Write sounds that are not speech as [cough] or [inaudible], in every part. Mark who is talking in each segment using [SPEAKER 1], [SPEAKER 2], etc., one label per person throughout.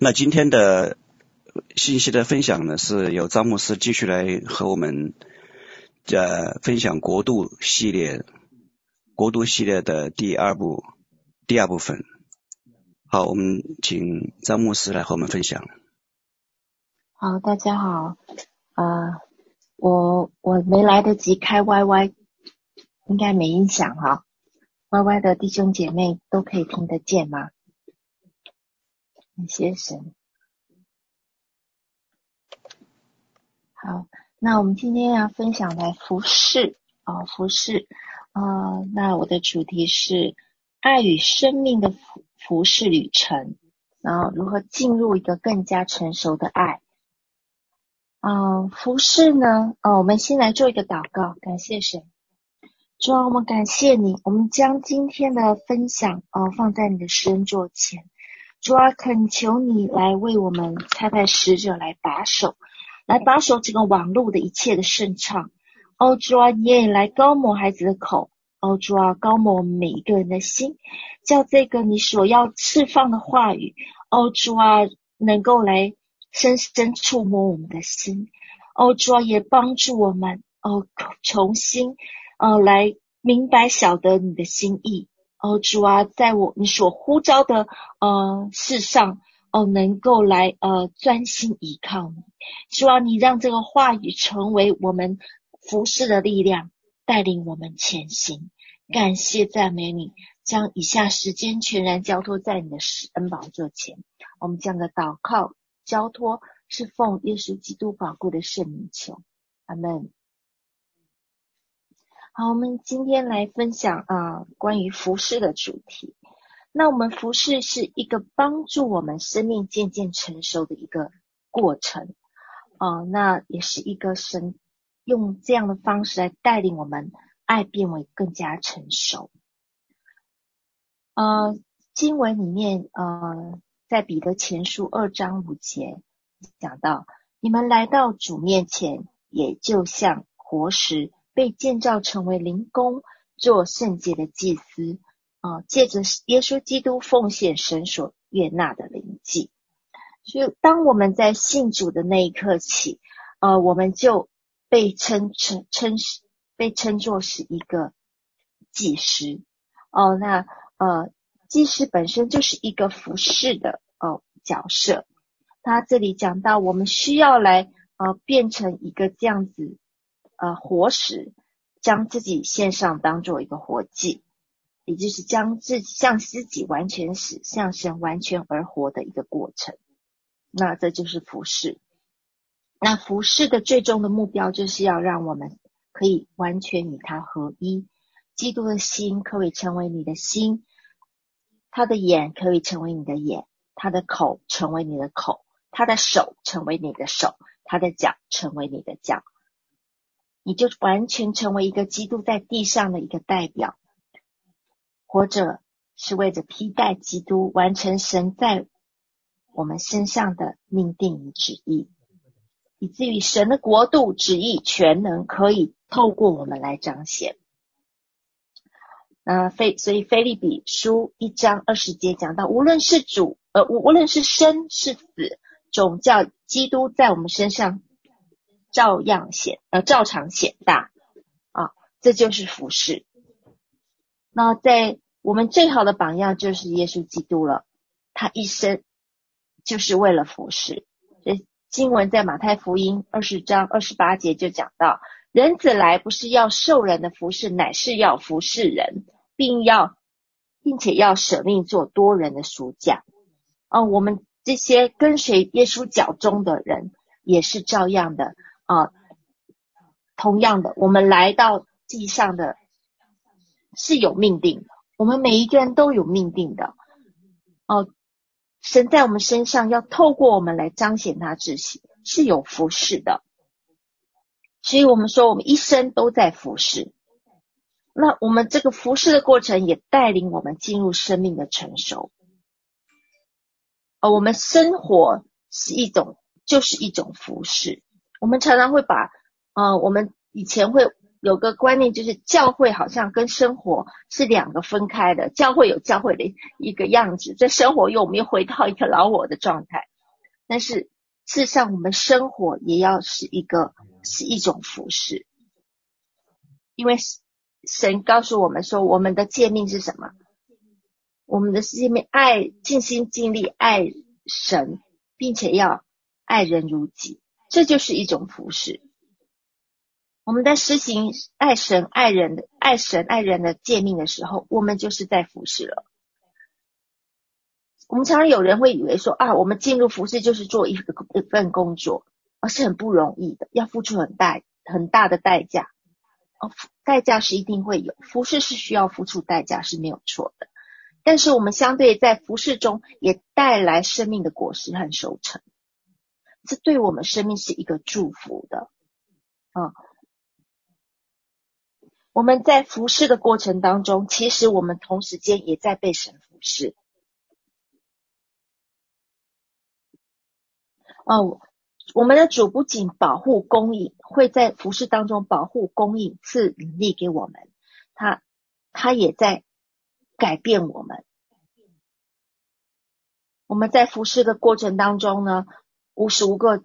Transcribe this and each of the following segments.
[SPEAKER 1] 那今天的信息的分享呢，是由詹姆斯继续来和我们呃分享国度系列，国度系列的第二部第二部分。好，我们请詹姆斯来和我们分享。
[SPEAKER 2] 好，大家好，呃，我我没来得及开 YY，应该没影响哈。YY 的弟兄姐妹都可以听得见吗？感谢神。好，那我们今天要分享的服饰啊，服饰啊，那我的主题是爱与生命的服服饰旅程，然后如何进入一个更加成熟的爱。啊，服饰呢，哦，我们先来做一个祷告，感谢神。主啊，我们感谢你，我们将今天的分享哦放在你的施恩座前。主啊，恳求你来为我们差派使者来把守，来把守这个网络的一切的顺畅。哦，主啊，你也来高抹孩子的口。哦，主啊，高抹我们每一个人的心，叫这个你所要释放的话语，哦，主啊，能够来深深触摸我们的心。哦，主啊，也帮助我们哦，重新呃来明白晓得你的心意。哦，主啊，在我你所呼召的呃事上，哦，能够来呃专心依靠你。主啊，你让这个话语成为我们服事的力量，带领我们前行。感谢赞美你，将以下时间全然交托在你的恩宝座前。我们将的祷告交托，是奉耶稣基督宝贵的圣名求，阿门。好，我们今天来分享啊，关于服饰的主题。那我们服饰是一个帮助我们生命渐渐成熟的一个过程啊，那也是一个神用这样的方式来带领我们爱变为更加成熟。呃、经文里面呃，在彼得前书二章五节讲到，你们来到主面前，也就像活石。被建造成为灵宫，做圣洁的祭司啊，借着耶稣基督奉献神所悦纳的灵祭。所以，当我们在信主的那一刻起，呃，我们就被称称称是被称作是一个祭司哦。那呃，祭司本身就是一个服事的哦角色。他这里讲到，我们需要来呃变成一个这样子。呃，活石将自己献上，当做一个活祭，也就是将自己向自己完全死，向神完全而活的一个过程。那这就是服事。那服事的最终的目标，就是要让我们可以完全与他合一。基督的心可以成为你的心，他的眼可以成为你的眼，他的口成为你的口，他的手成为你的手，他的脚成为你的脚。你就完全成为一个基督在地上的一个代表，活着是为着替代基督，完成神在我们身上的命定与旨意，以至于神的国度旨意全能可以透过我们来彰显。那菲所以腓利比书一章二十节讲到，无论是主呃无无论是生是死，总叫基督在我们身上。照样显呃，照常显大啊，这就是服饰。那在我们最好的榜样就是耶稣基督了，他一生就是为了服饰。这经文在马太福音二十章二十八节就讲到，人子来不是要受人的服事，乃是要服侍人，并要并且要舍命做多人的赎价。啊，我们这些跟随耶稣脚踪的人也是照样的。啊，同样的，我们来到地上的是有命定的，我们每一个人都有命定的。哦、神在我们身上要透过我们来彰显他自己，是有服事的。所以我们说，我们一生都在服事。那我们这个服事的过程，也带领我们进入生命的成熟。而、我们生活是一种，就是一种服事。我们常常会把，呃，我们以前会有个观念，就是教会好像跟生活是两个分开的。教会有教会的一个样子，在生活又我们又回到一个老我的状态。但是事实上，我们生活也要是一个是一种服饰，因为神告诉我们说，我们的诫命是什么？我们的诫命爱，尽心尽力爱神，并且要爱人如己，这就是一种服事。我们在实行爱神爱人的爱神爱人的诫命的时候，我们就是在服事了。我们常常有人会以为说啊，我们进入服事就是做一个一份工作，而是很不容易的，要付出很大很大的代价。哦，代价是一定会有，服事是需要付出代价是没有错的。但是我们相对在服事中也带来生命的果实和收成，这对我们生命是一个祝福的啊。我们在服侍的过程当中，其实我们同时间也在被神服侍。哦，我们的主不仅保护供应，会在服侍当中保护供应，赐能力给我们，他他也在改变我们。我们在服侍的过程当中呢，无时无刻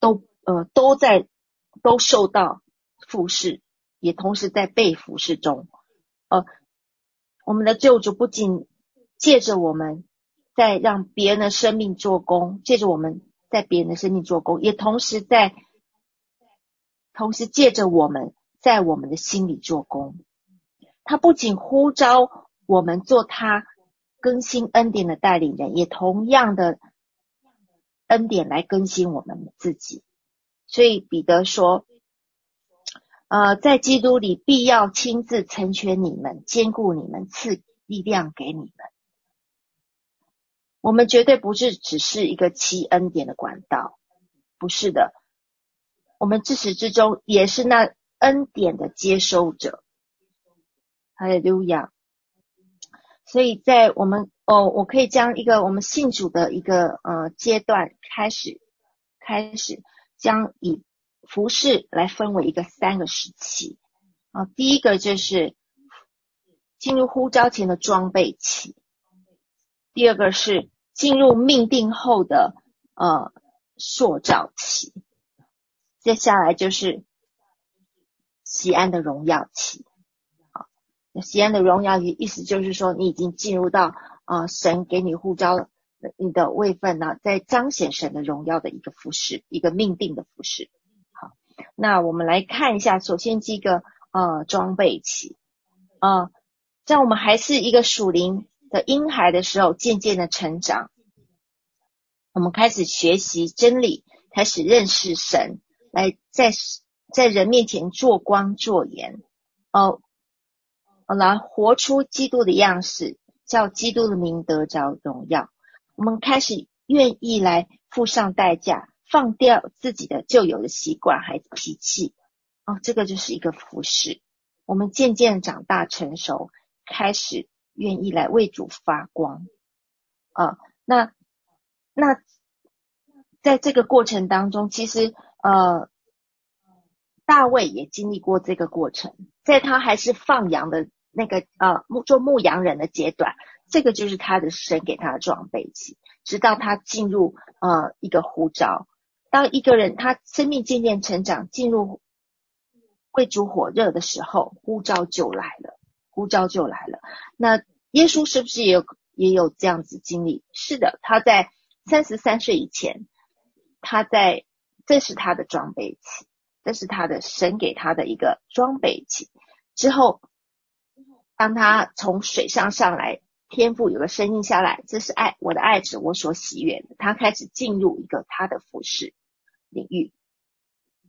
[SPEAKER 2] 都呃都在都受到服事。也同时在被服事中，呃，我们的救主不仅借着我们在让别人的生命做工，借着我们在别人的生命做工，也同时在同时借着我们在我们的心里做工。他不仅呼召我们做他更新恩典的带领人，也同样的恩典来更新我们自己。所以彼得说。呃，在基督里必要亲自成全你们，坚固你们，赐力量给你们。我们绝对不是只是一个积恩典的管道，不是的。我们自始至终也是那恩典的接收者。哈利路亚。所以在我们哦，我可以将一个我们信主的一个呃阶段开始，开始将以。服饰来分为一个三个时期。啊，第一个就是进入呼召前的装备期，第二个是进入命定后的呃塑造期，接下来就是锡安的荣耀期。西，安的荣耀期意思就是说你已经进入到啊、神给你呼召你的位分呢，在彰显神的荣耀的一个服饰，一个命定的服饰。好。那我们来看一下，首先这个呃装备期，啊，在我们还是一个属灵的婴孩的时候，渐渐的成长，我们开始学习真理，开始认识神，来在在人面前做光做盐，哦、来活出基督的样式，叫基督的名得着荣耀。我们开始愿意来付上代价。放掉自己的旧有的习惯还脾气，哦，这个就是一个服饰。我们渐渐长大成熟，开始愿意来为主发光。啊、那那在这个过程当中，其实呃，大卫也经历过这个过程，在他还是放羊的那个呃牧做牧羊人的阶段，这个就是他的神给他的装备期，直到他进入呃一个呼召。当一个人他生命渐渐成长，进入为主火热的时候，呼召就来了，呼召就来了。那耶稣是不是也有也有这样子经历？是的，他在三十三岁以前，他在这是他的装备期，这是他的神给他的一个装备期。之后，当他从水上上来。天父有个声音下来，这是爱我的爱子，我所喜悦的。他开始进入一个他的服饰领域。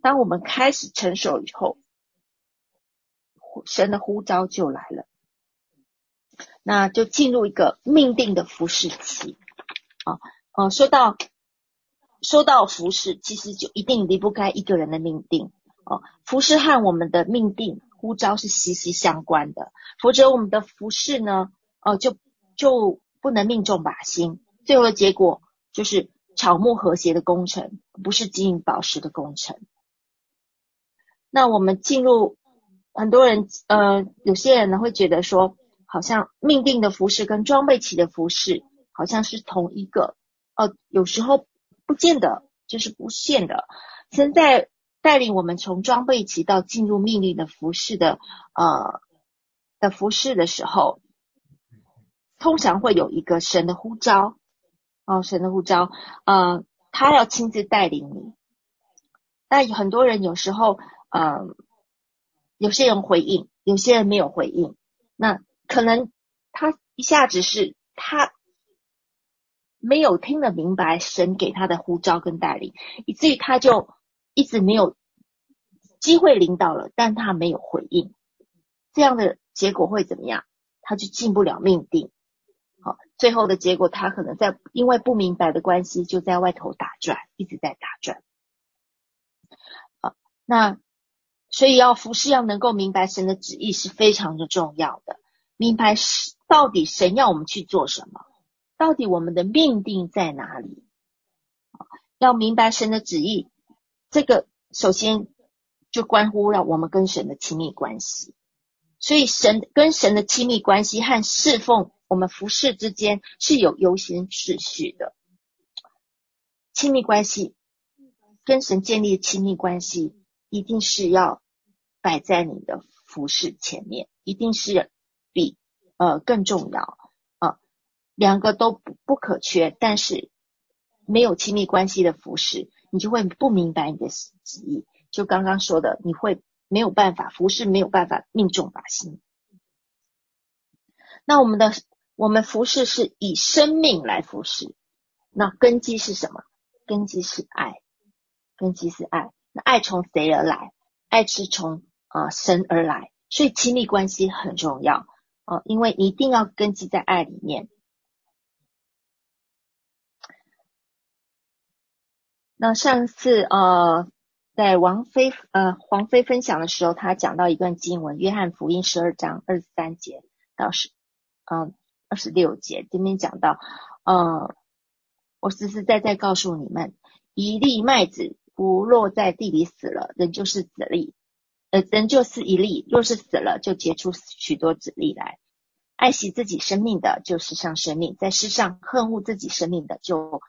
[SPEAKER 2] 当我们开始成熟以后，神的呼召就来了，那就进入一个命定的服饰期。啊，呃，说到说到服饰，其实就一定离不开一个人的命定。哦，服饰和我们的命定呼召是息息相关的，否则我们的服饰呢，哦，就。就不能命中靶心，最后的结果就是草木和谐的工程，不是金银宝石的工程。那我们进入很多人呃，有些人呢会觉得说，好像命定的服饰跟装备起的服饰好像是同一个，呃，有时候不见得，就是不见得。现在带领我们从装备起到进入命令的服饰的呃的服饰的时候，通常会有一个神的呼召，哦，神的呼召，呃，他要亲自带领你。但很多人有时候，呃，有些人回应，有些人没有回应。那可能他一下子是他没有听得明白神给他的呼召跟带领，以至于他就一直没有机会领导了，但他没有回应。这样的结果会怎么样？他就进不了命定。好，最后的结果他可能在因为不明白的关系，就在外头打转，一直在打转。好那所以要服侍，要能够明白神的旨意是非常的重要的。明白是到底神要我们去做什么，到底我们的命定在哪里？要明白神的旨意，这个首先就关乎了我们跟神的亲密关系。所以神跟神的亲密关系和侍奉我们服事之间是有优先次序的。亲密关系跟神建立亲密关系。一定是要摆在你的服事前面，一定是比呃更重要啊、呃，两个都不不可缺。但是没有亲密关系的服事，你就会不明白你的旨意。就刚刚说的，你会没有办法服侍，没有办法命中靶心。那我们的我们服侍是以生命来服侍，那根基是什么？根基是爱，根基是爱。那爱从谁而来？爱是从啊、神而来，所以亲密关系很重要啊、因为一定要根基在爱里面。那上次呃，在王菲呃黄菲分享的时候，他讲到一段经文，约翰福音十二章二十三节到十嗯二十六节，这边讲到，呃，我实实在在告诉你们，一粒麦子。不落在地里死了，人就是子粒，呃，人就是一粒。若是死了，就结出许多子粒来。爱惜自己生命的，就是上生命；在世上恨恶自己生命的，就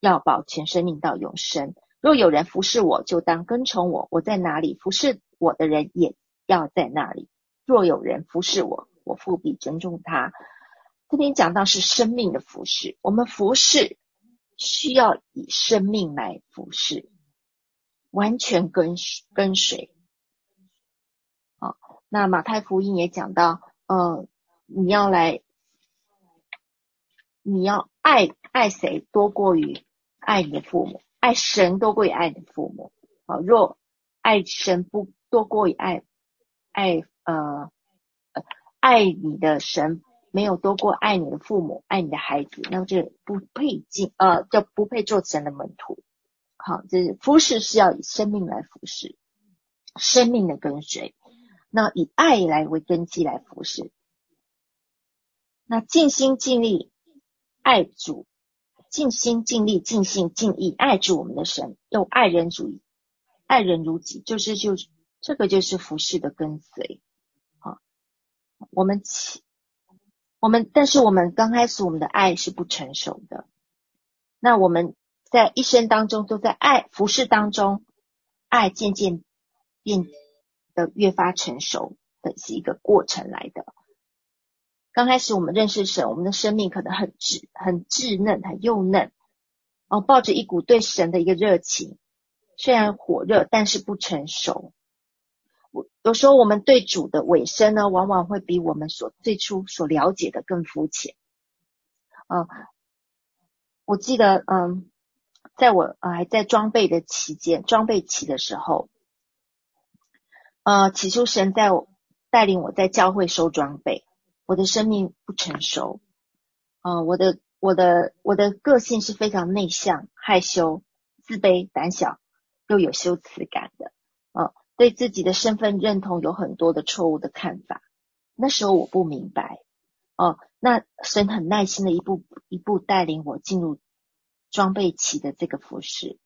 [SPEAKER 2] 要保全生命到永生。若有人服侍我，就当跟从我。我在哪里，服侍我的人也要在那里。若有人服侍我，我父必尊重他。这边讲到是生命的服侍，我们服侍需要以生命来服侍。完全跟跟随，好，那马太福音也讲到，呃，你要来，你要爱爱谁多过于爱你的父母，爱神多过爱你的父母，啊，若爱神不多过于爱爱呃爱你的神没有多过爱你的父母，爱你的孩子，那么就不配进呃，就不配做神的门徒。好，这是服侍是要以生命来服侍，生命的跟随。那以爱来为根基来服侍。那尽心尽力爱主，尽心尽力尽心尽意爱主我们的神，用爱人主义，爱人如己，就是就是这个就是服事的跟随。好，我们起我们，但是我们刚开始我们的爱是不成熟的，那我们。在一生当中，都在爱服事当中，爱渐渐变得越发成熟的是一个过程来的。刚开始我们认识神，我们的生命可能很稚、很稚嫩、很幼嫩，哦，抱着一股对神的一个热情，虽然火热，但是不成熟。我有时候我们对主的尾声呢，往往会比我们所最初所了解的更肤浅。嗯，我记得，嗯。在我呃还在装备的期间，装备期的时候，呃，起初神在我带领我在教会收装备，我的生命不成熟，呃，我的我的我的个性是非常内向、害羞、自卑、胆小，又有羞耻感的，呃，对自己的身份认同有很多的错误的看法。那时候我不明白，哦、那神很耐心的一步一步带领我进入。装备期的这个服饰，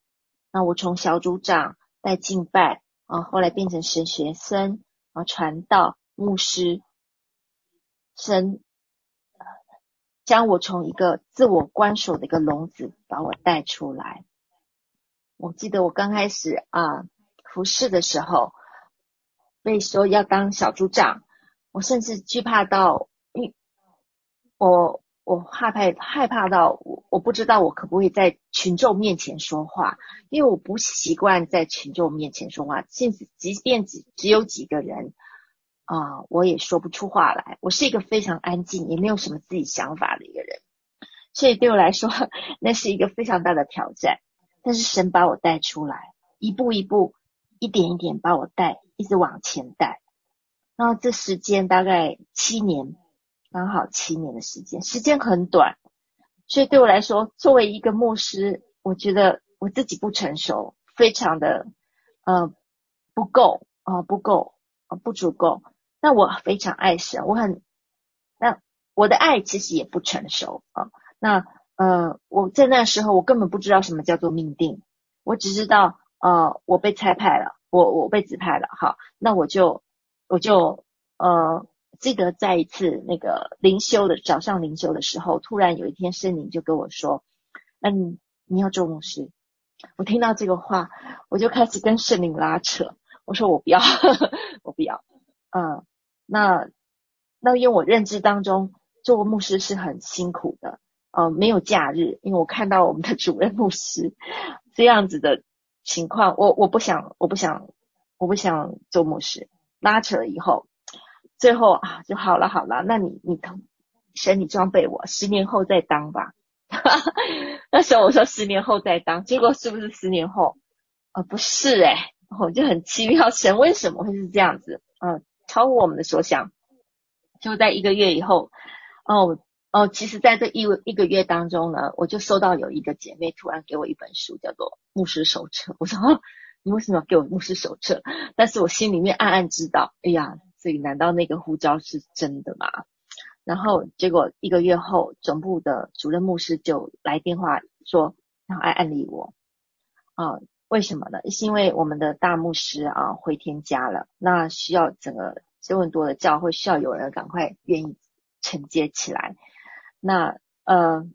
[SPEAKER 2] 那我从小组长带敬拜，啊，后来变成神学生，啊，传道、牧师，神将我从一个自我关锁的一个笼子把我带出来。我记得我刚开始啊服侍的时候，被说要当小组长，我甚至惧怕到，我。我害怕害怕到我我不知道我可不可以在群众面前说话，因为我不习惯在群众面前说话，即即便只只有几个人啊、我也说不出话来。我是一个非常安静，也没有什么自己想法的一个人，所以对我来说，[laughs] 那是一个非常大的挑战。但是神把我带出来，一步一步，一点一点把我带，一直往前带。然后这时间大概七年。刚好七年的时间，时间很短，所以对我来说，作为一个牧师，我觉得我自己不成熟，非常的呃不够啊、不够啊、不足够。那我非常爱神，我很那我的爱其实也不成熟啊、那呃，我在那时候我根本不知道什么叫做命定，我只知道呃我被差派了，我我被指派了，好，那我就我就呃。记得在一次那个灵修的早上灵修的时候，突然有一天圣灵就跟我说：“嗯，你要做牧师。”我听到这个话，我就开始跟圣灵拉扯。我说：“我不要，呵 [laughs] 呵我不要。”嗯，那那因为我认知当中做牧师是很辛苦的，嗯，没有假日。因为我看到我们的主任牧师这样子的情况，我我不想，我不想，我不想做牧师。拉扯了以后。最后啊，就好了好了，那你你神你装备我，十年后再当吧。[laughs] 那时候我说十年后再当，结果是不是十年后？呃，不是诶，我就很奇妙，神为什么会是这样子？嗯、超乎我们的所想。就在一个月以后，哦哦，其实在这一一个月当中呢，我就收到有一个姐妹突然给我一本书，叫做《牧师手册》。[laughs] 我说，哦，你为什么要给我牧师手册？但是我心里面暗暗知道，哎呀。所以，难道那个呼召是真的吗？然后，结果一个月后，总部的主任牧师就来电话说，要来按立我。啊，为什么呢？是因为我们的大牧师啊回天家了，那需要整个这么多的教会需要有人赶快愿意承接起来。那呃，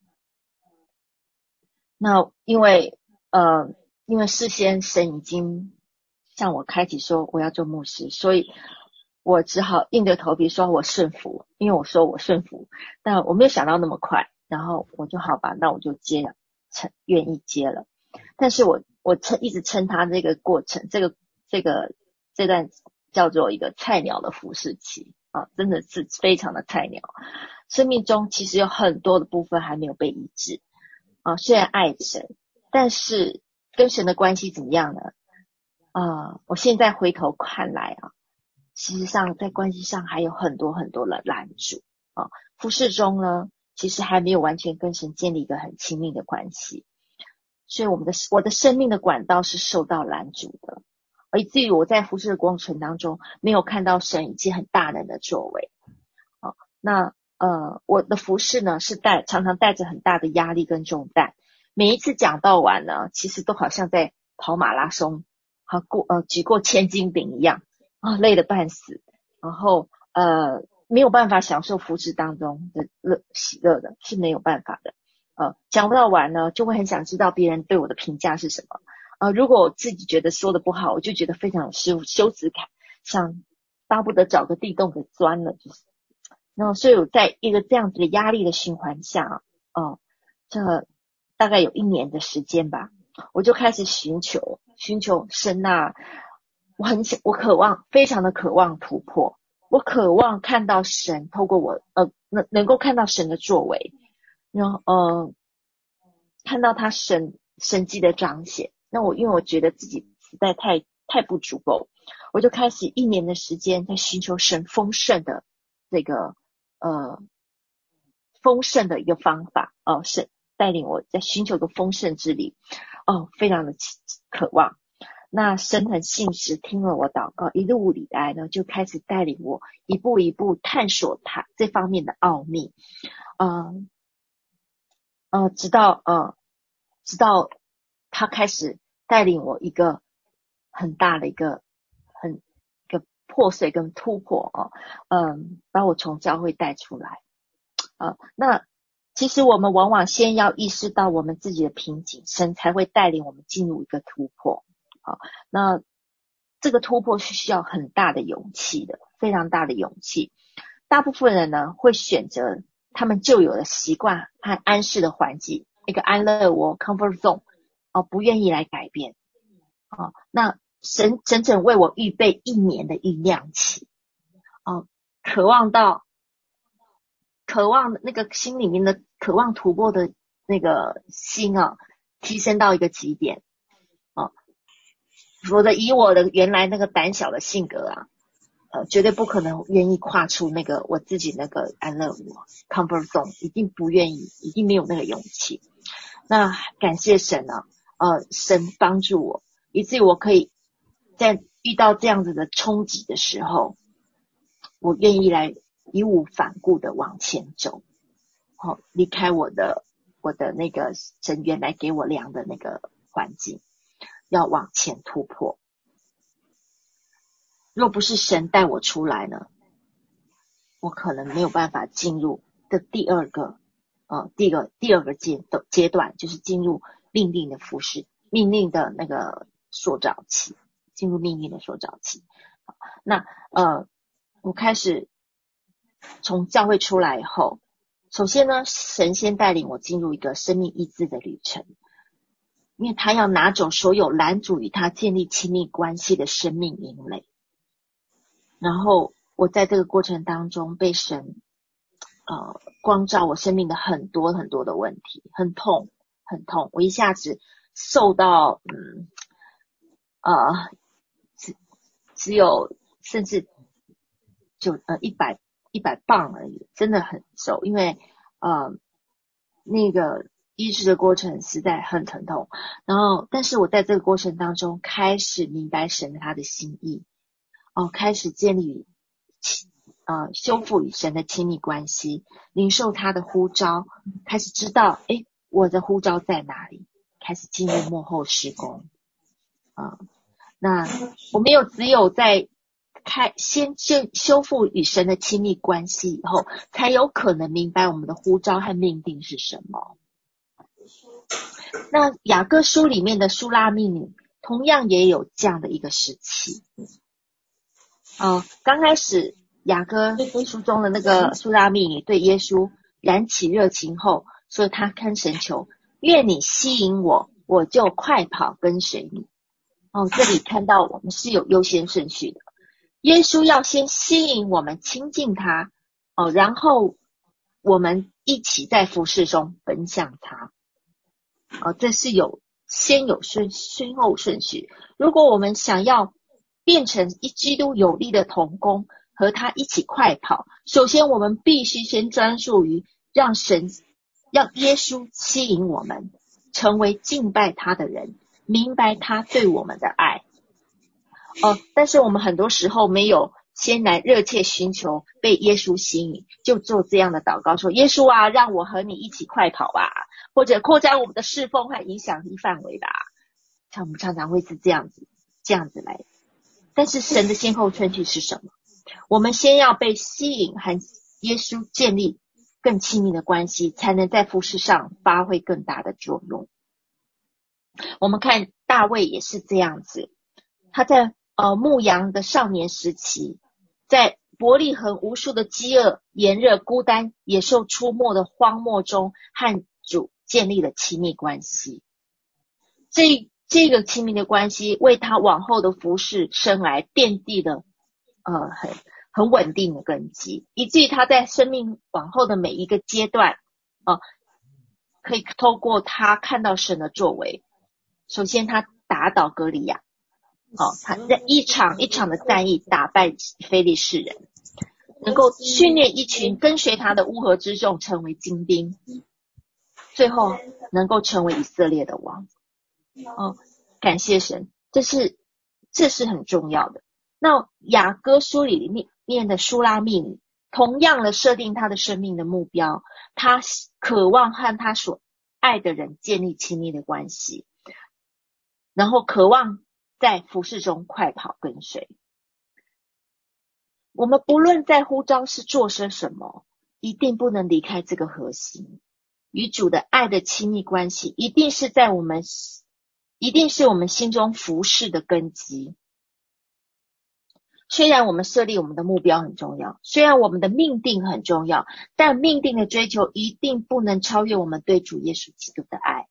[SPEAKER 2] 那因为呃，因为事先神已经向我开启说我要做牧师，所以。我只好硬着头皮说，我顺服，因为我说我顺服，但我没有想到那么快，然后我就好吧，那我就接了，称愿意接了。但是我我称一直称他这个过程，这个这个这段叫做一个菜鸟的服侍期啊，真的是非常的菜鸟。生命中其实有很多的部分还没有被医治啊，虽然爱神，但是跟神的关系怎么样呢？啊，我现在回头看来啊。其实上，在关系上还有很多很多的拦阻啊。服饰中呢，其实还没有完全跟神建立一个很亲密的关系，所以我们的我的生命的管道是受到拦阻的，以至于我在服事的过程当中，没有看到神以及很大能的作为。啊，那呃，我的服事呢是带常常带着很大的压力跟重担，每一次讲到完呢，其实都好像在跑马拉松，和过呃举过千斤顶一样。啊，累得半死，然后呃没有办法享受服事当中的乐喜乐的，是没有办法的。呃，讲不到完呢，就会很想知道别人对我的评价是什么。呃，如果我自己觉得说的不好，我就觉得非常有羞羞耻感，想巴不得找个地洞给钻了，就是。然后，所以我在一个这样子的压力的循环下，哦、呃，这大概有一年的时间吧，我就开始寻求寻求神啊。我很想，我渴望，非常的渴望突破。我渴望看到神透过我，呃，能能够看到神的作为，然后呃，看到他神神迹的彰显。那我因为我觉得自己实在太太不足够，我就开始一年的时间在寻求神丰盛的这个呃丰盛的一个方法哦、呃，是带领我在寻求个丰盛之力哦、非常的渴望。那神很信实，听了我祷告，一路以来呢，就开始带领我一步一步探索他这方面的奥秘，嗯，直到呃，直到他开始带领我一个很大的一个很一个破碎跟突破哦，嗯，把我从教会带出来，啊，那其实我们往往先要意识到我们自己的瓶颈，神才会带领我们进入一个突破，啊，那这个突破是需要很大的勇气的，非常大的勇气。大部分人呢会选择他们旧有的习惯和安适的环境，一个安乐窝 （comfort zone），哦，不愿意来改变，哦，那。神整整为我预备一年的酝酿期，哦，渴望到，渴望那个心里面的渴望突破的那个心啊，提升到一个极点，哦，否则以我的原来那个胆小的性格啊，呃，绝对不可能愿意跨出那个我自己那个安乐窝 comfort zone，一定不愿意，一定没有那个勇气。那感谢神啊，呃，神帮助我，以至于我可以。在遇到这样子的冲击的时候，我愿意来义无反顾的往前走，好，离开我的我的那个神原来给我量的那个环境，要往前突破。若不是神带我出来呢，我可能没有办法进入的第二个，呃，第二个第二个阶的阶段，就是进入命令的服事，命令的那个塑造期。进入命运的塑造期，那呃，我开始从教会出来以后，首先呢，神先带领我进入一个生命医治的旅程，因为他要拿走所有拦阻与他建立亲密关系的生命营垒，然后我在这个过程当中被神呃光照我生命的很多很多的问题，很痛很痛，我一下子受到嗯呃。只有甚至就呃一百一百磅而已，真的很瘦，因为呃那个医治的过程实在很疼痛。然后，但是我在这个过程当中开始明白神他的心意，哦、开始建立呃修复与神的亲密关系，领受他的呼召，开始知道诶我的呼召在哪里，开始进入幕后施工啊。那我们有只有在开先修修复与神的亲密关系以后，才有可能明白我们的呼召和命定是什么。那雅各书里面的苏拉命令同样也有这样的一个时期。哦，刚开始雅歌书中的那个苏拉密女对耶稣燃起热情后，所以他看神求：愿你吸引我，我就快跑跟随你。哦，这里看到我们是有优先顺序的。耶稣要先吸引我们亲近他，哦，然后我们一起在服事中奔向他。哦，这是有先有顺先后顺序。如果我们想要变成一基督有力的同工，和他一起快跑，首先我们必须先专注于让神，让耶稣吸引我们，成为敬拜他的人。明白他对我们的爱，哦，但是我们很多时候没有先来热切寻求被耶稣吸引，就做这样的祷告说：“耶稣啊，让我和你一起快跑吧，或者扩张我们的侍奉和影响力范围吧。”像我们常常会是这样子，这样子来。但是神的先后顺序是什么？我们先要被吸引和耶稣建立更亲密的关系，才能在服事上发挥更大的作用。我们看大卫也是这样子，他在呃牧羊的少年时期，在伯利恒无数的饥饿、炎热、孤单、野兽出没的荒漠中，和主建立了亲密关系。这这个亲密的关系为他往后的服事生来奠定了呃很很稳定的根基，以至于他在生命往后的每一个阶段啊、可以透过他看到神的作为。首先，他打倒歌利亚，哦，他在一场一场的战役打败非利士人，能够训练一群跟随他的乌合之众成为精兵，最后能够成为以色列的王。哦，感谢神，这是这是很重要的。那雅歌书里面面的苏拉密女，同样的设定他的生命的目标，他渴望和他所爱的人建立亲密的关系。然后渴望在服事中快跑跟随，我们不论在呼召是做些什么，一定不能离开这个核心。与主的爱的亲密关系，一定是在我们，一定是我们心中服饰的根基。虽然我们设立我们的目标很重要，虽然我们的命定很重要，但命定的追求一定不能超越我们对主耶稣基督的爱。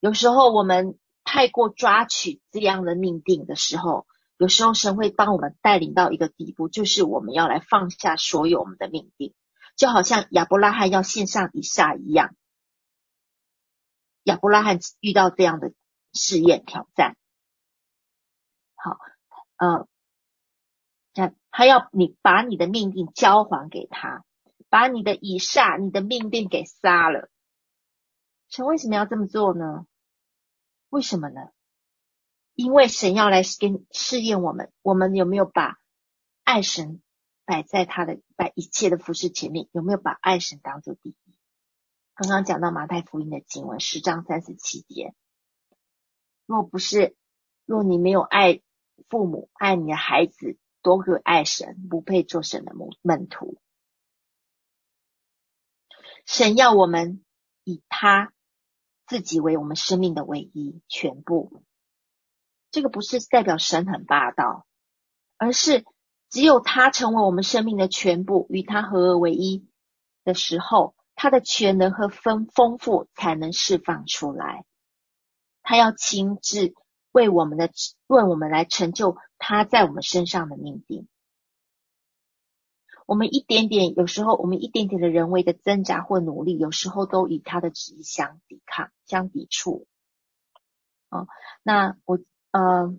[SPEAKER 2] 有时候我们太过抓取这样的命定的时候，有时候神会帮我们带领到一个地步，就是我们要来放下所有我们的命定。就好像亚伯拉罕要献上以撒一样，亚伯拉罕遇到这样的试验挑战，好，呃，他他要你把你的命定交还给他，把你的以撒、你的命定给杀了。神为什么要这么做呢？为什么呢？因为神要来跟试验我们，我们有没有把爱神摆在他的摆一切的服饰前面，有没有把爱神当做第一？刚刚讲到马太福音的经文十章三十七节，若不是，若你没有爱父母、爱你的孩子，多个爱神，不配做神的门门徒。神要我们以他自己为我们生命的唯一全部，这个不是代表神很霸道，而是。只有他成为我们生命的全部，与他合而为一的时候，他的全能和丰丰富才能释放出来。他要亲自为我们的为我们来成就他在我们身上的命定。我们一点点，有时候我们一点点的人为的挣扎或努力，有时候都与他的旨意相抵抗、相抵触。啊、哦，那我呃，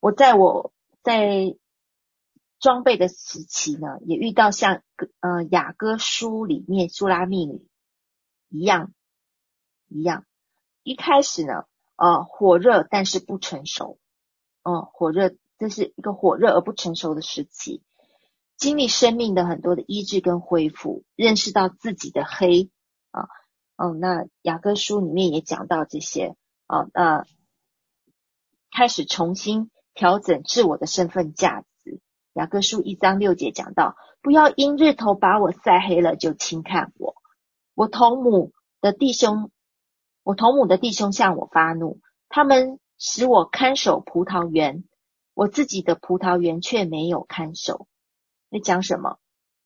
[SPEAKER 2] 我在我在。装备的时期呢，也遇到像呃雅歌书里面苏拉密女一样一样，一开始呢，呃火热但是不成熟，嗯、火热，这是一个火热而不成熟的时期，经历生命的很多的医治跟恢复，认识到自己的黑啊，嗯、呃，那雅歌书里面也讲到这些啊，那、呃、开始重新调整自我的身份价值。雅各书一章六节讲到：不要因日头把我晒黑了就轻看我。我同母的弟兄，我同母的弟兄向我发怒，他们使我看守葡萄园，我自己的葡萄园却没有看守。你讲什么？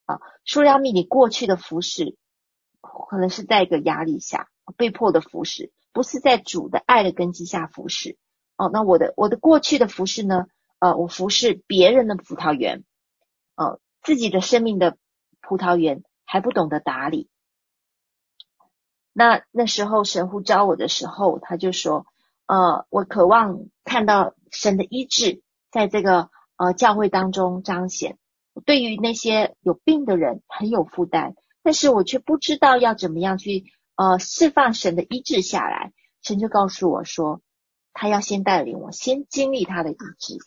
[SPEAKER 2] 啊，书拉密你过去的服侍，可能是在一个压力下被迫的服侍，不是在主的爱的根基下服侍。哦，那我的我的过去的服侍呢？呃，我服侍别人的葡萄园，呃，自己的生命的葡萄园还不懂得打理。那那时候神呼召我的时候，他就说，呃，我渴望看到神的医治在这个呃教会当中彰显。对于那些有病的人很有负担，但是我却不知道要怎么样去呃释放神的医治下来。神就告诉我说，他要先带领我，先经历他的医治。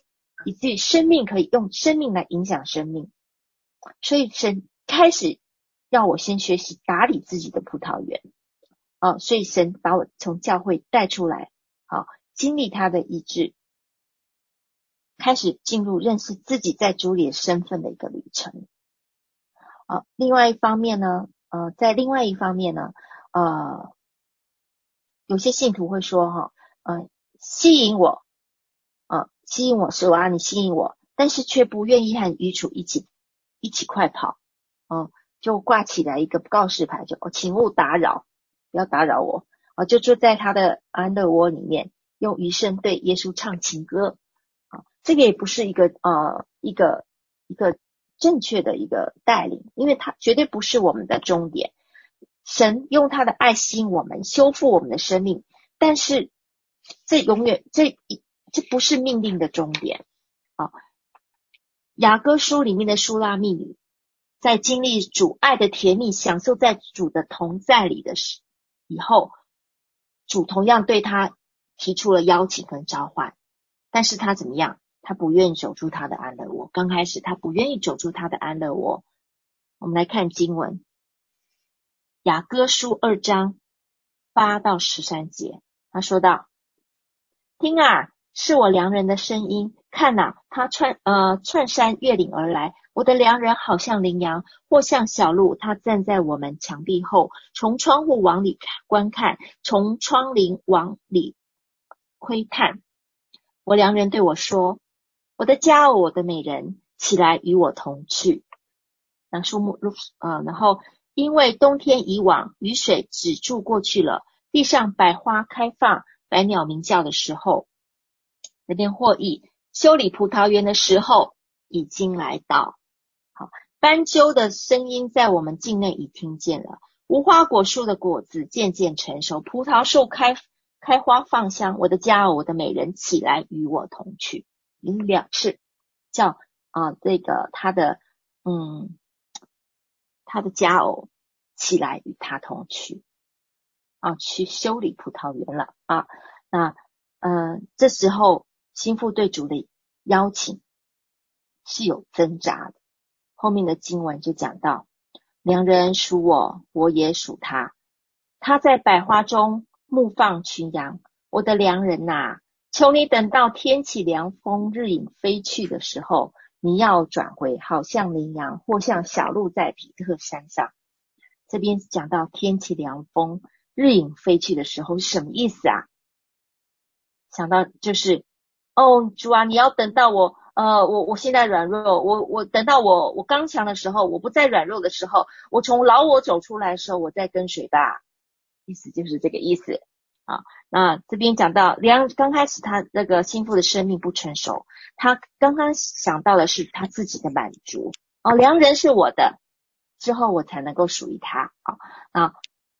[SPEAKER 2] 以至于生命可以用生命来影响生命，所以神开始要我先学习打理自己的葡萄园啊，所以神把我从教会带出来，好经历他的医治，开始进入认识自己在主里的身份的一个旅程啊。另外一方面呢，呃，在另外一方面呢，呃，有些信徒会说哈，呃，吸引我。吸引我说啊，你吸引我，但是却不愿意和鱼处一起一起快跑，嗯，就挂起来一个告示牌，就哦，请勿打扰，不要打扰我，啊，就坐在他的安乐窝里面，用余生对耶稣唱情歌，啊，这个也不是一个呃一个一个正确的一个带领，因为他绝对不是我们的终点，神用他的爱吸引我们，修复我们的生命，但是这永远这一。这不是命令的终点啊！雅歌书里面的书拉密女，在经历主爱的甜蜜，享受在主的同在里的时以后，主同样对他提出了邀请跟召唤，但是他怎么样？他不愿意走出他的安乐窝。刚开始他不愿意走出他的安乐窝。我们来看经文，雅歌书二章八到十三节，他说道：“听啊！”是我良人的声音。看呐，他穿呃穿山越岭而来。我的良人好像羚羊，或像小鹿。他站在我们墙壁后，从窗户往里观看，从窗棂往里窥探。我良人对我说：“我的家，我的美人，起来与我同去。”那树木呃，然后因为冬天已往，雨水止住过去了，地上百花开放，百鸟鸣叫的时候，那边获益。修理葡萄园的时候已经来到，好，斑鸠的声音在我们境内已听见了。无花果树的果子渐渐成熟，葡萄树开开花放香。我的佳偶，我的美人，起来与我同去。两次叫啊，这个他的嗯，他的佳偶起来与他同去啊，去修理葡萄园了啊。那嗯、这时候。心腹对主的邀请是有挣扎的。后面的经文就讲到，良人属我，我也属他。他在百花中牧放群羊。我的良人呐、啊，求你等到天起凉风，日影飞去的时候，你要转回，好像羚羊，或像小鹿在比特山上。这边讲到天起凉风，日影飞去的时候是什么意思啊？想到就是。哦，主啊，你要等到我，呃，我我现在软弱，我我等到我我刚强的时候，我不再软弱的时候，我从老我走出来的时候，我再跟随吧，意思就是这个意思啊。那这边讲到良，刚开始他那个新妇的生命不成熟，他刚刚想到的是他自己的满足哦，良人是我的，之后我才能够属于他啊啊，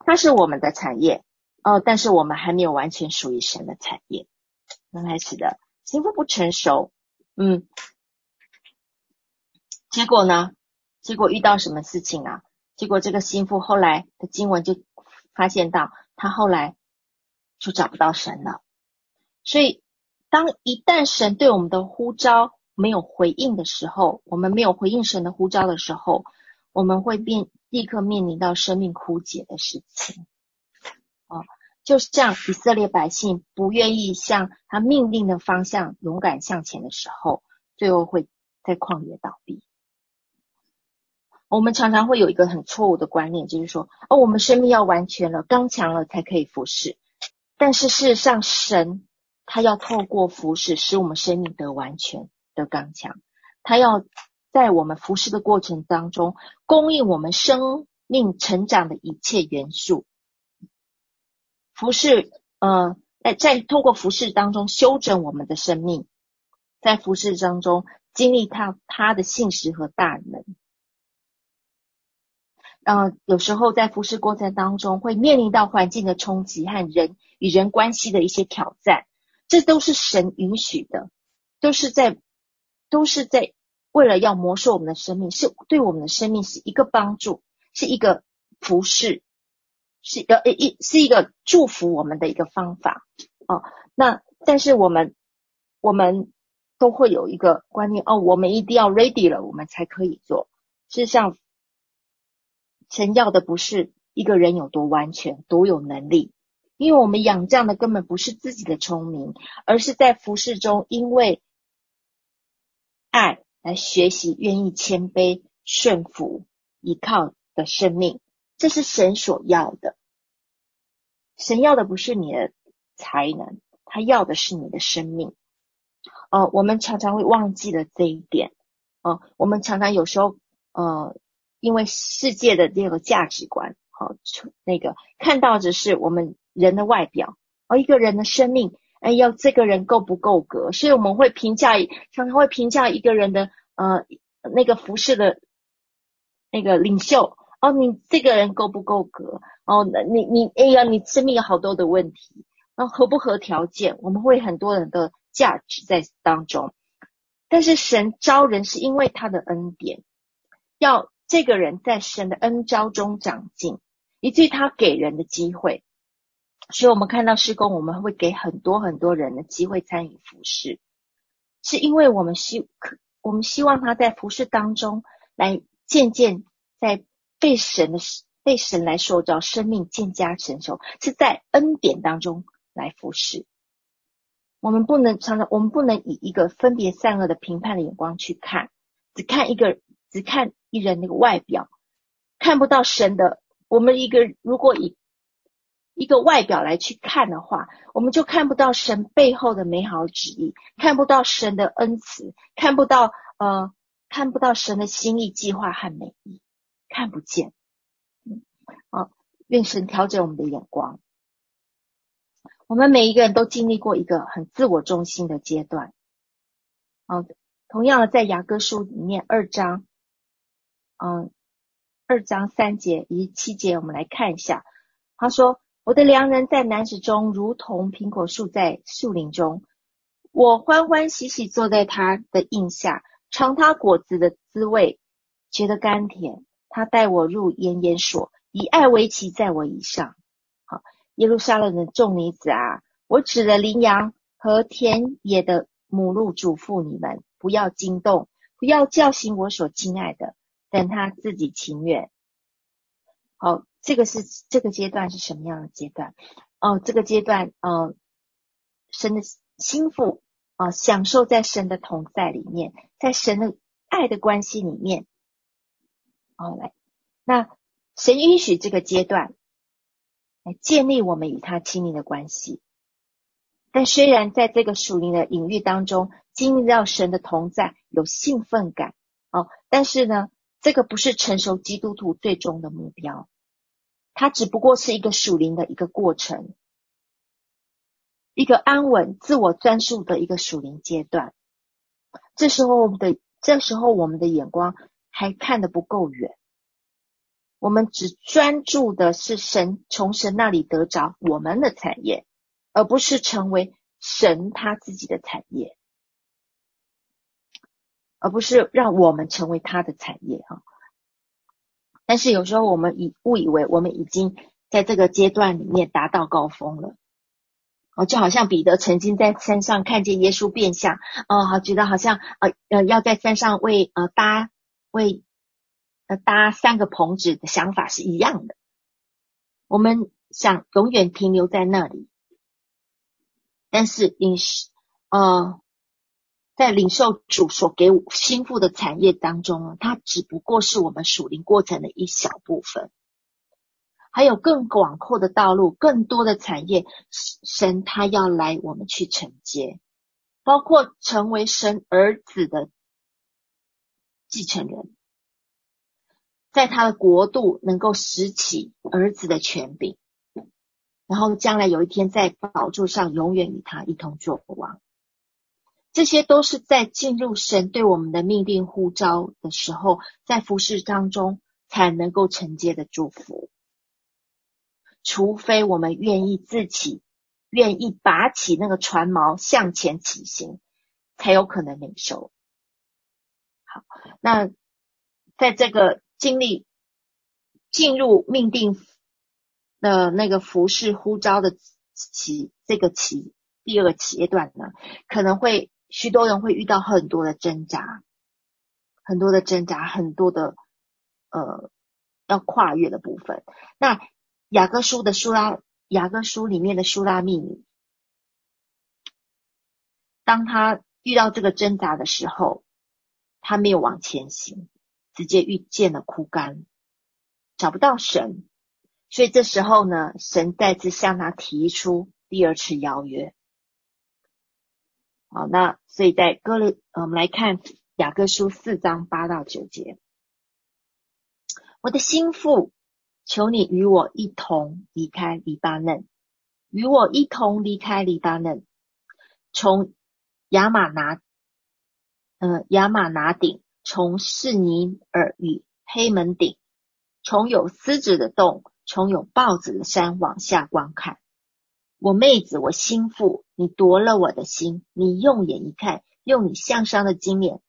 [SPEAKER 2] 他是我们的产业哦，但是我们还没有完全属于神的产业，刚开始的。心腹不成熟，嗯，结果呢？结果遇到什么事情啊？结果这个心腹后来的经文就发现到，他后来就找不到神了。所以，当一旦神对我们的呼召没有回应的时候，我们没有回应神的呼召的时候，我们会变立刻面临到生命枯竭的事情，就像以色列百姓不愿意向他命令的方向勇敢向前的时候，最后会在旷野倒闭。我们常常会有一个很错误的观念，就是说，哦，我们生命要完全了、刚强了才可以服侍。但是事实上，神他要透过服侍使我们生命得完全得刚强。他要在我们服侍的过程当中，供应我们生命成长的一切元素。服侍，呃，在在透过服侍当中修整我们的生命，在服侍当中经历他他的信实和大能。呃，有时候在服侍过程当中会面临到环境的冲击和人与人关系的一些挑战，这都是神允许的，都是在都是在为了要磨塑我们的生命，是对我们的生命是一个帮助，是一个服侍。是一个一是一个祝福我们的一个方法哦。那但是我们我们都会有一个观念哦，我们一定要 ready 了，我们才可以做。事实上，神要的不是一个人有多完全、多有能力，因为我们仰仗的根本不是自己的聪明，而是在服侍中因为爱来学习，愿意谦卑、顺服、依靠的生命。这是神所要的，神要的不是你的才能，他要的是你的生命。哦，我们常常会忘记了这一点。哦，我们常常有时候，呃，因为世界的这个价值观，哦，那个看到的是我们人的外表，而、哦、一个人的生命，哎，要这个人够不够格，所以我们会评价，常常会评价一个人的，呃，那个服饰的，那个领袖。哦，你这个人够不够格？哦，你你哎呀，你生命有好多的问题，那合不合条件？我们会很多人的价值在当中，但是神招人是因为他的恩典，要这个人在神的恩招中长进，以至于他给人的机会。所以我们看到施工，我们会给很多很多人的机会参与服事，是因为我们希我们希望他在服事当中来渐渐在。被神的被神来塑造，生命渐加成熟，是在恩典当中来服侍。我们不能常常，我们不能以一个分别善恶的评判的眼光去看，只看一个，只看一人那个外表，看不到神的。我们一个如果以一个外表来去看的话，我们就看不到神背后的美好旨意，看不到神的恩慈，看不到呃，看不到神的心意、计划和美意，看不见。嗯，好，愿神调整我们的眼光。我们每一个人都经历过一个很自我中心的阶段。好，同样的，在雅各书里面二章，嗯，二章三节以及七节，我们来看一下。他说：“我的良人在男子中，如同苹果树在树林中。我欢欢喜喜坐在他的荫下，尝他果子的滋味，觉得甘甜。他带我入严严所，以爱为旗在我以上。”好。耶路撒冷的众女子啊，我指着羚羊和田野的母鹿嘱咐你们：不要惊动，不要叫醒我所亲爱的，等他自己情愿。好，这个是这个阶段是什么样的阶段？哦，这个阶段，呃，神的心腹啊，享受在神的同在里面，在神的爱的关系里面。好，来，那神允许这个阶段。来建立我们与他亲密的关系，但虽然在这个属灵的领域当中经历到神的同在，有兴奋感哦，但是呢，这个不是成熟基督徒最终的目标，它只不过是一个属灵的一个过程，一个安稳、自我专属的一个属灵阶段。这时候我们的这时候我们的眼光还看得不够远。我们只专注的是神，从神那里得着我们的产业，而不是成为神他自己的产业，而不是让我们成为他的产业啊。但是有时候我们以误以为我们已经在这个阶段里面达到高峰了，哦，就好像彼得曾经在山上看见耶稣变相，哦，觉得好像呃呃要在山上为呃搭为。呃，搭三个棚子的想法是一样的。我们想永远停留在那里，但是领受呃，在领受主所给我心腹的产业当中呢，它只不过是我们属灵过程的一小部分，还有更广阔的道路，更多的产业，神他要来我们去承接，包括成为神儿子的继承人。在他的国度能够拾起儿子的权柄，然后将来有一天在宝座上永远与他一同作王。这些都是在进入神对我们的命定呼召的时候，在服事当中才能够承接的祝福。除非我们愿意自己，愿意拔起那个船锚向前起行，才有可能领受。好，那在这个。经历进入命定的那个服饰呼召的期，这个期第二个阶段呢，可能会许多人会遇到很多的挣扎，很多的挣扎，很多的呃要跨越的部分。那雅各书的书拉，雅各书里面的书拉密，当他遇到这个挣扎的时候，他没有往前行。直接遇见了枯干，找不到神，所以这时候呢，神再次向他提出第二次邀约。好，那所以在哥林，我们来看雅各书四章八到九节。我的心腹，求你与我一同离开黎巴嫩，与我一同离开黎巴嫩，从亚玛拿，呃，亚玛拿顶。从士尼尔与黑门顶，从有狮子的洞，从有豹子的山往下观看。我妹子，我心腹，你夺了我的心，你用眼一看，用你向上的金链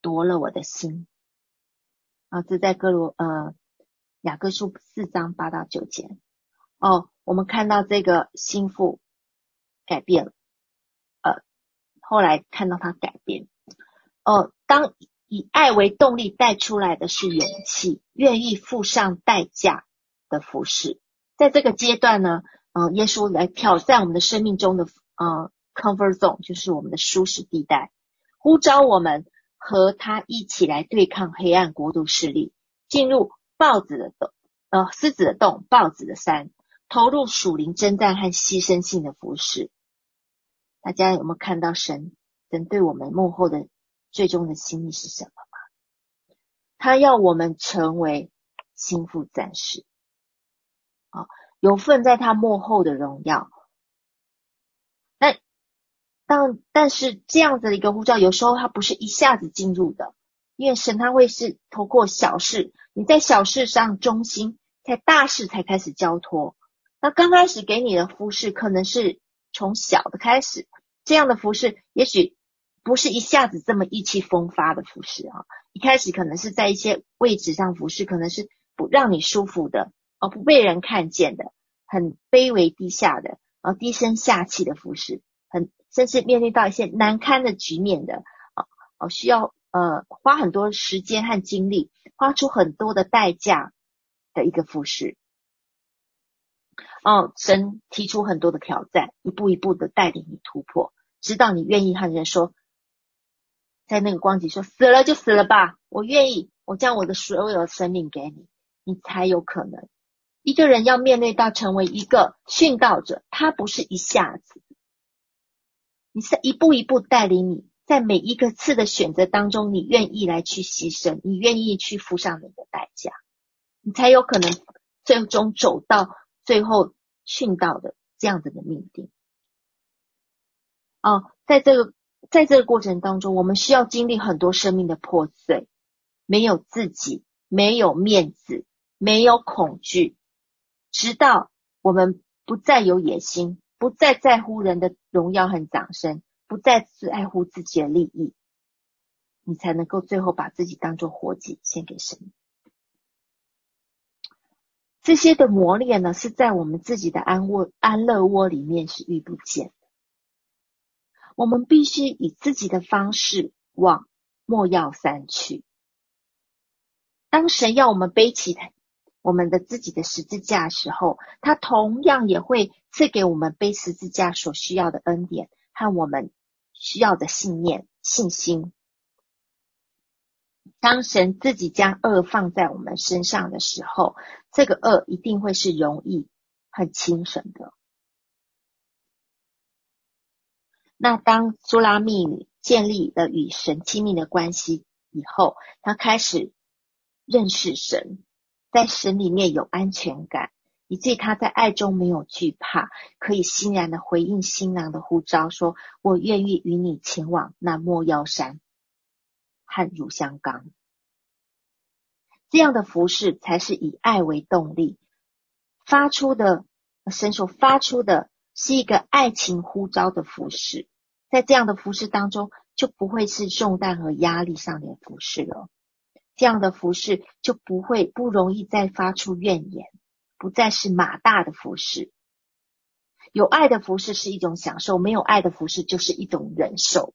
[SPEAKER 2] 夺了我的心。啊，这在哥罗呃雅各书四章八到九节。哦，我们看到这个心腹改变了，呃，后来看到他改变。哦，当。以爱为动力带出来的是勇气，愿意付上代价的服饰。在这个阶段呢，嗯、耶稣来挑战我们的生命中的呃 comfort zone，就是我们的舒适地带，呼召我们和他一起来对抗黑暗国度势力，进入豹子的洞，呃，狮子的洞，豹子的山，投入属灵征战和牺牲性的服饰。大家有没有看到神神对我们幕后的最终的心意是什么吗？他要我们成为心腹战士，啊，有份在他幕后的荣耀。那但但是这样子的一个呼召，有时候他不是一下子进入的，因为神他会是透过小事，你在小事上忠心，在大事才开始交托。那刚开始给你的服事可能是。从小的开始，这样的服事也许不是一下子这么意气风发的服事啊。一开始可能是在一些位置上服事，可能是不让你舒服的，而不被人看见的，很卑微低下的，啊，低声下气的服事，很甚至面对到一些难堪的局面的，啊，哦，需要呃花很多时间和精力，花出很多的代价的一个服事。哦，神提出很多的挑战，一步一步的带领你突破，直到你愿意和人说，在那个光景说死了就死了吧，我愿意，我将我的所有生命给你，你才有可能。一个人要面对到成为一个殉道者，他不是一下子，你是一步一步带领你，在每一个次的选择当中，你愿意来去牺牲，你愿意去付上你的代价，你才有可能最终走到。最后殉道的这样子的命定哦，在这个在这个过程当中，我们需要经历很多生命的破碎，没有自己，没有面子，没有恐惧，直到我们不再有野心，不再在乎人的荣耀和掌声，不再在乎自己的利益，你才能够最后把自己当做活祭献给神。这些的磨练呢，是在我们自己的安窝、安乐窝里面是遇不见。我们必须以自己的方式往莫药山去。当神要我们背起我们的自己的十字架的时候，他同样也会赐给我们背十字架所需要的恩典和我们需要的信念、信心。当神自己将恶放在我们身上的时候，这个恶一定会是容易、很轻省的。那当苏拉密女建立了与神亲密的关系以后，她开始认识神，在神里面有安全感，以至于她在爱中没有惧怕，可以欣然的回应新郎的呼召，说：“我愿意与你前往那没药山。”和乳香冈，这样的服饰才是以爱为动力发出的，神所发出的是一个爱情呼召的服事，在这样的服事当中，就不会是重担和压力上的服事了。这样的服事就不会不容易再发出怨言，不再是马大的服事。有爱的服事是一种享受，没有爱的服事就是一种忍受。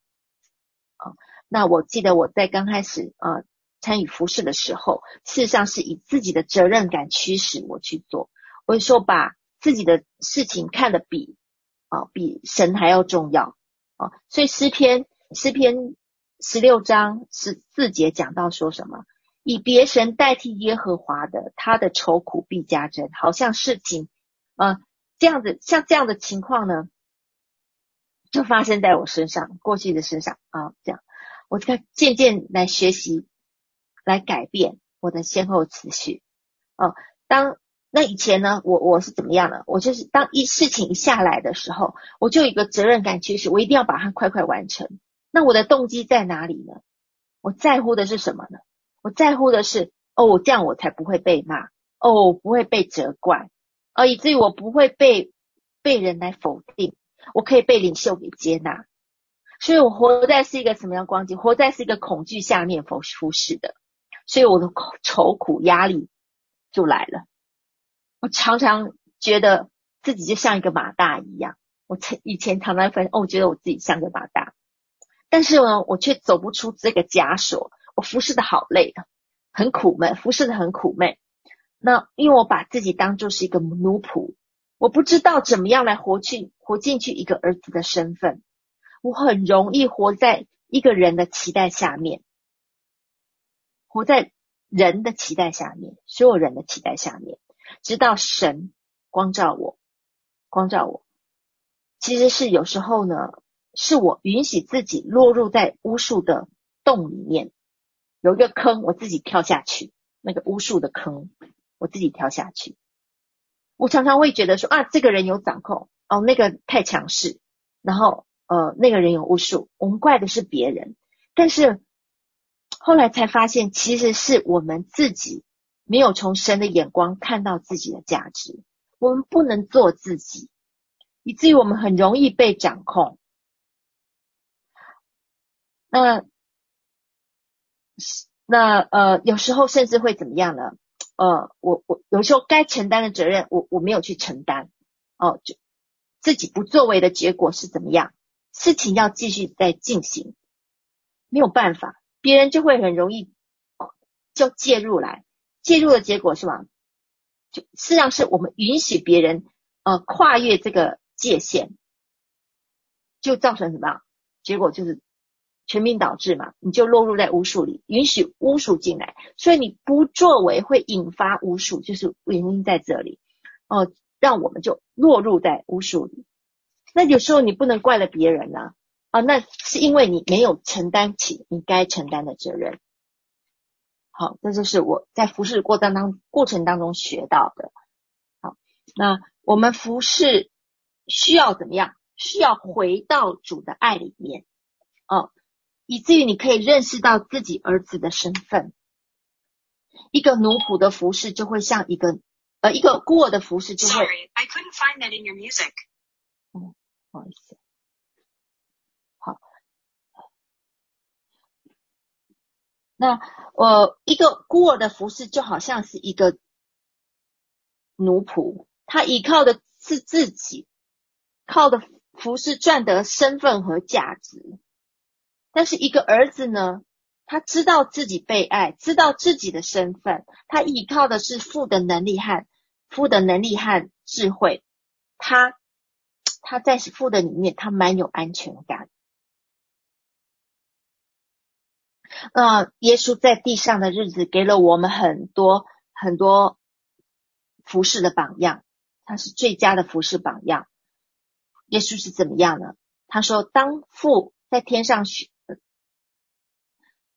[SPEAKER 2] 啊。那我记得我在刚开始啊参与服事的时候，事实上是以自己的责任感驱使我去做。我说把自己的事情看得比啊、比神还要重要啊、所以诗篇诗篇十六章十四节讲到说什么？以别神代替耶和华的，他的愁苦必加增。好像事情啊这样子，像这样的情况呢，就发生在我身上，过去的身上啊、这样。我在渐渐来学习，来改变我的先后次序。哦，当那以前呢，我我是怎么样呢？我就是当一事情一下来的时候，我就有一个责任感驱使，我一定要把它快快完成。那我的动机在哪里呢？我在乎的是什么呢？我在乎的是，哦，这样我才不会被骂，哦，我不会被责怪，哦，以至于我不会被被人来否定，我可以被领袖给接纳。所以我活在是一个什么样光景？活在是一个恐惧下面服服侍的，所以我的 [laughs] 愁苦压力就来了。我常常觉得自己就像一个马大一样。我曾以前常常分，哦，我觉得我自己像个马大，但是呢，我却走不出这个枷锁。我服侍的好累，很苦闷，服侍的很苦闷。那因为我把自己当作是一个奴仆，我不知道怎么样来活去活进去一个儿子的身份。我很容易活在一个人的期待下面，活在人的期待下面，所有人的期待下面，直到神光照我，光照我。其实是有时候呢，是我允许自己落入在巫术的洞里面，有一个坑，我自己跳下去，那个巫术的坑，我自己跳下去。我常常会觉得说啊，这个人有掌控，哦，那个太强势，然后。呃，那个人有巫术，我们怪的是别人，但是后来才发现，其实是我们自己没有从神的眼光看到自己的价值，我们不能做自己，以至于我们很容易被掌控。那那呃，有时候甚至会怎么样呢？呃，我我有时候该承担的责任，我我没有去承担，哦、就自己不作为的结果是怎么样？事情要继续在进行，没有办法，别人就会很容易就介入来，介入的结果是吧？就实际上是我们允许别人呃跨越这个界限，就造成什么？结果就是全民倒置嘛，你就落入在巫术里，允许巫术进来，所以你不作为会引发巫术，就是原因在这里哦、让我们就落入在巫术里。那有时候你不能怪了别人呐，啊，那是因为你没有承担起你该承担的责任。好，这就是我在服侍过程当过程当中学到的。好，那我们服侍需要怎么样？需要回到主的爱里面，哦，以至于你可以认识到自己儿子的身份。一个奴仆的服侍就会像一个呃一个孤儿的服侍就会。
[SPEAKER 3] Sorry, I couldn't find that in your music.
[SPEAKER 2] 嗯。不好意思，那我一个孤儿的服侍就好像是一个奴仆，他依靠的是自己，靠的服侍赚得身份和价值。但是一个儿子呢，他知道自己被爱，知道自己的身份，他依靠的是父的能力和父的能力和智慧，他。他在父的里面，他蛮有安全感。呃，耶稣在地上的日子，给了我们很多很多服侍的榜样，他是最佳的服侍榜样。耶稣是怎么样呢？他说：“当父在天上宣，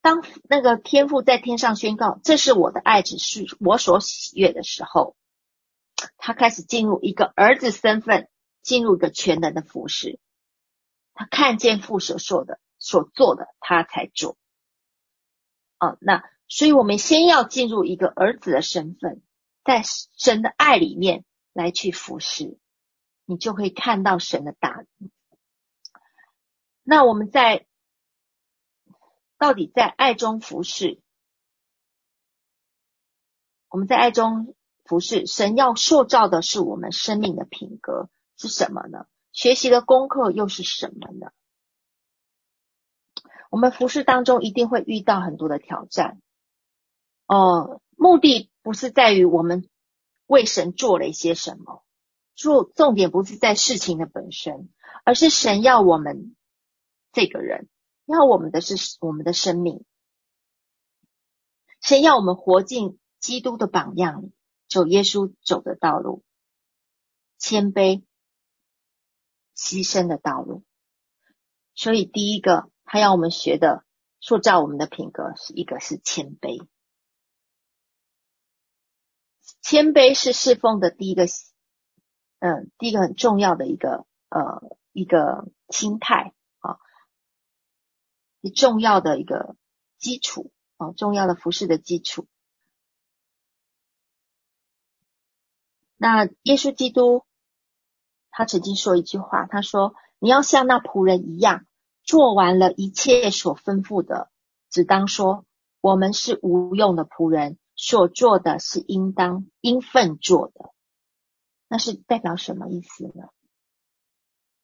[SPEAKER 2] 当那个天父在天上宣告，这是我的爱子，是我所喜悦的时候，他开始进入一个儿子身份。”进入一个全能的服侍，他看见父所说的、所做的，他才做。哦，那所以我们先要进入一个儿子的身份，在神的爱里面来去服侍，你就会看到神的大能。那我们在到底在爱中服侍，我们在爱中服侍，神要塑造的是我们生命的品格。是什么呢？学习的功课又是什么呢？我们服事当中一定会遇到很多的挑战，哦、目的不是在于我们为神做了一些什么，做重点不是在事情的本身，而是神要我们这个人，要我们的是我们的生命，神要我们活进基督的榜样里，走耶稣走的道路，谦卑。牺牲的道路，所以第一个他要我们学的塑造我们的品格，是一个是谦卑。谦卑是侍奉的第一个，嗯，第一个很重要的一个呃一个心态啊，重要的一个基础啊，重要的服饰的基础。那耶稣基督。他曾经说一句话，他说：“你要像那仆人一样，做完了一切所吩咐的，只当说我们是无用的仆人，所做的是应当应份做的。”那是代表什么意思呢？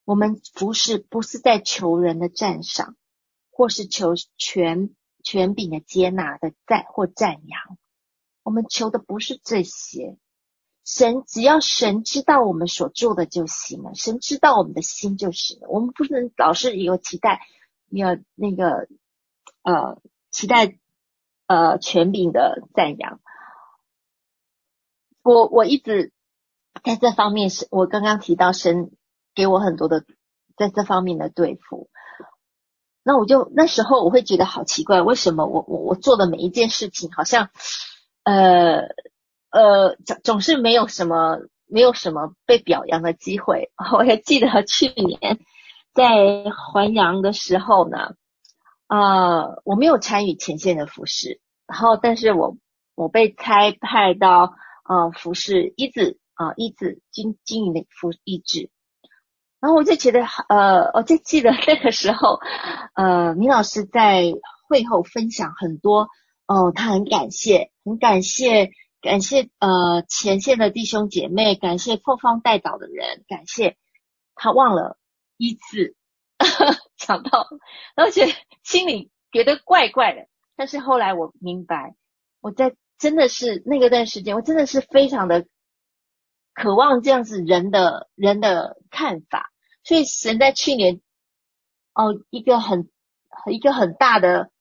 [SPEAKER 2] 我们服事不是在求人的赞赏，或是求权权柄的接纳的赞或赞扬，我们求的不是这些，神只要神知道我们所做的就行了，神知道我们的心就行了。我们不能老是有期待，要那个呃期待呃权柄的赞扬。我我一直在这方面是，我刚刚提到神给我很多的在这方面的对付。那我就那时候我会觉得好奇怪，为什么我我我做的每一件事情好像呃呃总总是没有什么没有什么被表扬的机会。[laughs] 我还记得去年在环阳的时候呢，呃，我没有参与前线的服饰，然后但是我我被差派到呃服事医治啊医治经经营的服医治。然后我就觉得，呃，我就记得那个时候，呃，明老师在会后分享很多，哦、呃，他很感谢，很感谢，感谢呃前线的弟兄姐妹，感谢破方代祷的人，感谢他忘了一次讲到，而且心里觉得怪怪的。但是后来我明白，我在真的是那个段时间，我真的是非常的渴望这样子人的人的看法。所以神在去年，哦，一个很一个很大的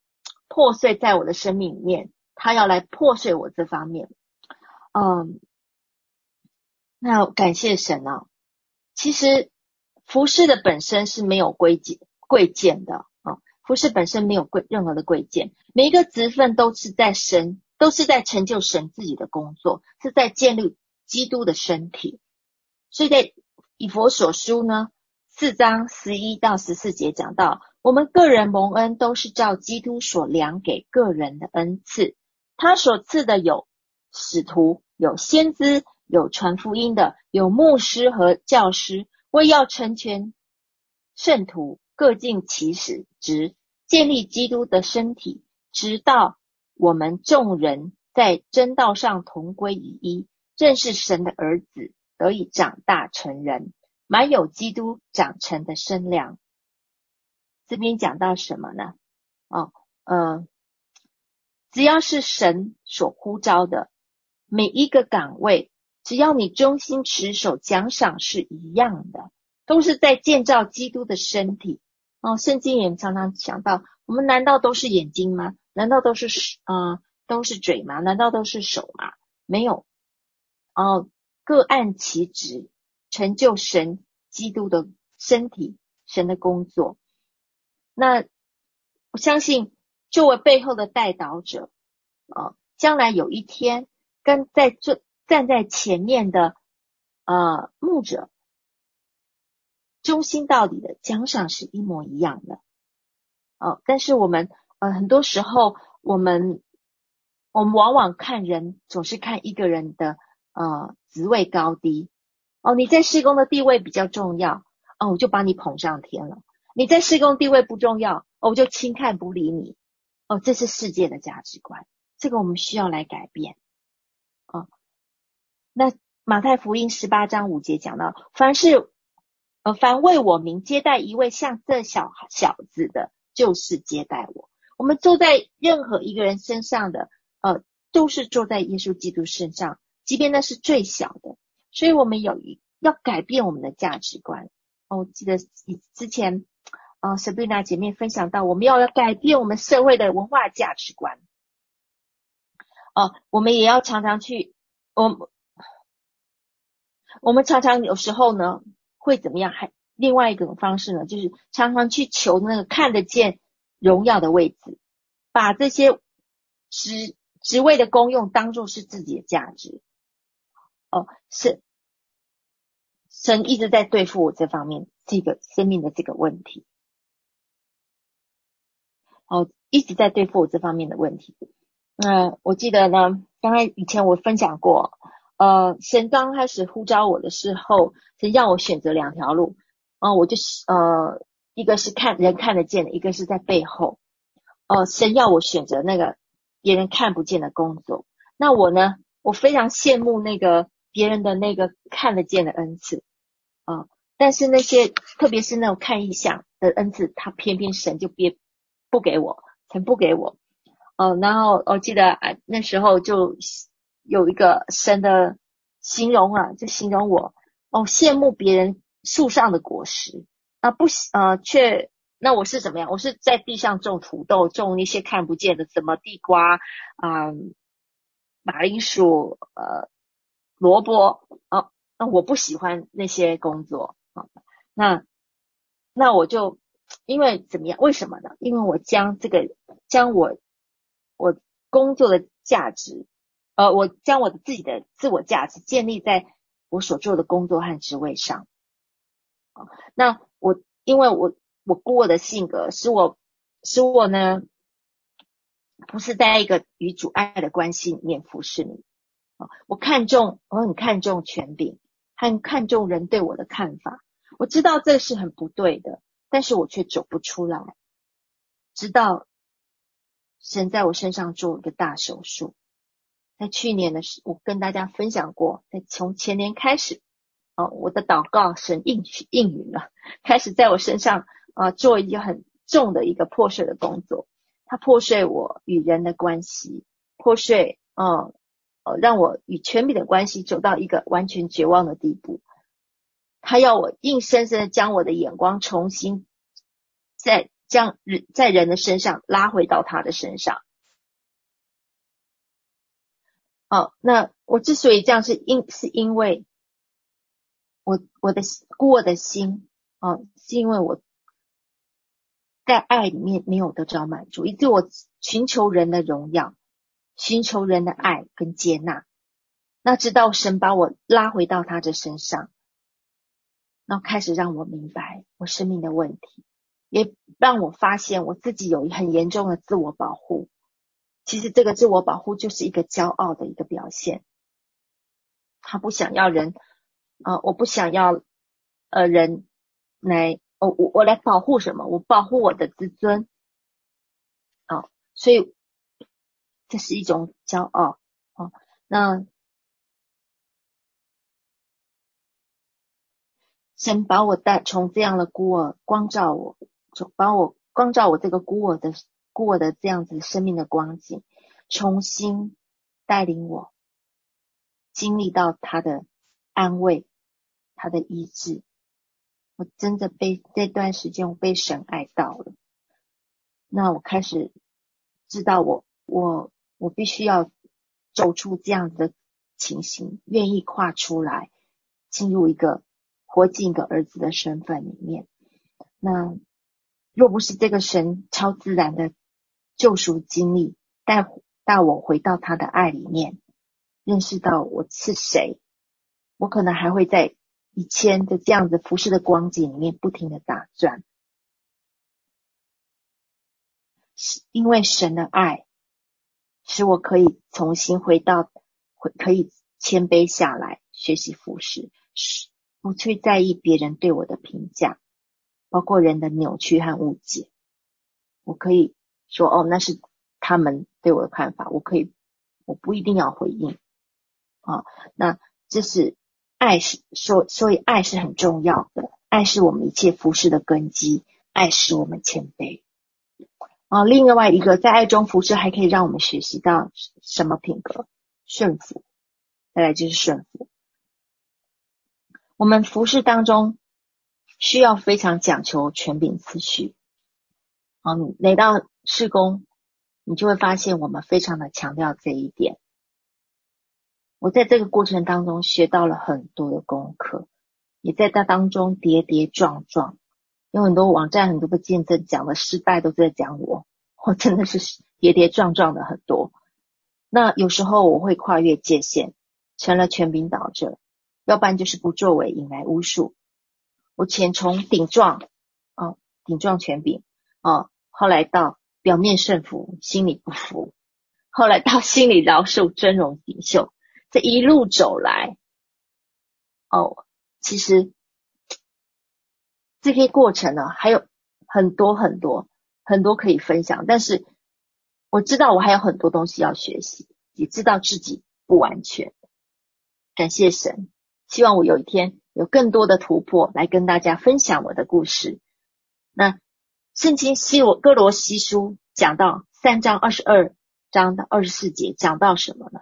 [SPEAKER 2] 破碎在我的生命里面，他要来破碎我这方面。嗯，那感谢神啊！其实服事的本身是没有贵贱贵贱的啊，服事本身没有贵任何的贵贱，每一个职分都是在神，都是在成就神自己的工作，是在建立基督的身体。所以在以弗所书呢。四章十一到十四节讲到，我们个人蒙恩都是照基督所量给个人的恩赐。他所赐的有使徒，有先知，有传福音的，有牧师和教师，为要成全圣徒，各尽其使职，建立基督的身体，直到我们众人在真道上同归于一，认识神的儿子，得以长大成人。满有基督长成的身量。这边讲到什么呢？哦，呃，只要是神所呼召的每一个岗位，只要你忠心持守，奖赏是一样的，都是在建造基督的身体。哦，圣经也常常讲到，我们难道都是眼睛吗？难道都是呃都是嘴吗？难道都是手吗？没有。哦，各按其职。成就神基督的身体，神的工作。那我相信，作为背后的代导者，啊，将来有一天跟在这站在前面的呃牧者，忠心到底的奖赏是一模一样的。哦，但是我们呃很多时候，我们我们往往看人，总是看一个人的呃职位高低。哦，你在施工的地位比较重要，哦，我就把你捧上天了。你在施工地位不重要，哦，我就轻看不理你。哦，这是世界的价值观，这个我们需要来改变。那马太福音十八章五节讲到，凡是呃凡为我名接待一位像这小小子的，就是接待我。我们坐在任何一个人身上的，呃，都是坐在耶稣基督身上，即便那是最小的。所以我们有一要改变我们的价值观。哦，我记得以之前，呃，Sabrina 姐妹分享到，我们要要改变我们社会的文化价值观。哦，我们也要常常去，我我们常常有时候呢会怎么样？还另外一种方式呢，就是常常去求那个看得见荣耀的位置，把这些职职位的功用当作是自己的价值。哦，是神一直在对付我这方面这个生命的这个问题。哦，一直在对付我这方面的问题。那、我记得呢，刚才以前我分享过，呃，神刚开始呼召我的时候，神让我选择两条路。啊、我就是呃，一个是看人看得见的，一个是在背后。哦、呃，神要我选择那个别人看不见的工作。那我呢，我非常羡慕那个。别人的那个看得见的恩赐啊，但是那些特别是那种看异象的恩赐，他偏偏神就别不给我，全不给我。哦、然后我记得啊，那时候就有一个神的形容啊，就形容我哦，羡慕别人树上的果实啊，不呃，却那我是怎么样？我是在地上种土豆，种那些看不见的，什么地瓜啊、马铃薯、呃萝卜啊，那我不喜欢那些工作啊，那那我就因为怎么样？为什么呢？因为我将这个将我我工作的价值。呃，我将我的自己的自我价值建立在我所做的工作和职位上。啊，那我因为我我孤我的性格，使我使我呢，不是在一个与主爱的关系里面服侍你。啊，我看重，我很看重权柄，很看重人对我的看法。我知道这是很不对的，但是我却走不出来。直到神在我身上做一个大手术。在去年的时，我跟大家分享过，在从前年开始，哦，我的祷告神应许应允了，开始在我身上啊、做一个很重的一个破碎的工作，它破碎我与人的关系，破碎，嗯，呃，让我与权柄的关系走到一个完全绝望的地步。他要我硬生生的将我的眼光重新在将人在人的身上拉回到他的身上。哦，那我之所以这样是因是因为我我的过的心，哦，是因为我在爱里面没有得着满足，以致我寻求人的荣耀，寻求人的爱跟接纳。那直到神把我拉回到他的身上，那开始让我明白我生命的问题，也让我发现我自己有很严重的自我保护。其实这个自我保护就是一个骄傲的一个表现，他不想要人，啊、我不想要，呃，人来，我、我我来保护什么？我保护我的自尊，啊、所以这是一种骄傲，啊、那神把我带从这样的孤儿光照我，从把我光照我这个孤儿的。过的这样子生命的光景，重新带领我经历到他的安慰，他的医治。我真的被这段时间我被神爱到了。那我开始知道我我我必须要走出这样子的情形，愿意跨出来，进入一个活进一个儿子的身份里面。那若不是这个神超自然的。救赎经历带带我回到他的爱里面，认识到我是谁，我可能还会在以前的这样子服侍的光景里面不停的打转，因为神的爱使我可以重新回到，可以谦卑下来学习服侍，不去在意别人对我的评价，包括人的扭曲和误解，我可以。说哦，那是他们对我的看法，我可以，我不一定要回应啊。那这是爱是，所所以爱是很重要的，爱是我们一切服事的根基，爱使我们谦卑啊。另外一个，在爱中服事还可以让我们学习到什么品格？顺服，再来就是顺服。我们服事当中需要非常讲求权柄次序。好，你来到事工，你就会发现我们非常的强调这一点。我在这个过程当中学到了很多的功课，也在这当中跌跌撞撞，有很多网站很多的见证讲的失败都在讲我，我真的是 [laughs] 跌跌撞撞的很多。那有时候我会跨越界限，成了权柄导者，要不然就是不作为引来巫术。我前从顶撞，哦，顶撞权柄。哦，后来到表面顺服，心里不服；后来到心里饶恕，尊荣顶袖。这一路走来，哦，其实这些过程呢，还有很多很多很多可以分享。但是我知道我还有很多东西要学习，也知道自己不完全。感谢神，希望我有一天有更多的突破，来跟大家分享我的故事。那。圣经希罗哥罗西书讲到三章二十二章的二十四节，讲到什么呢？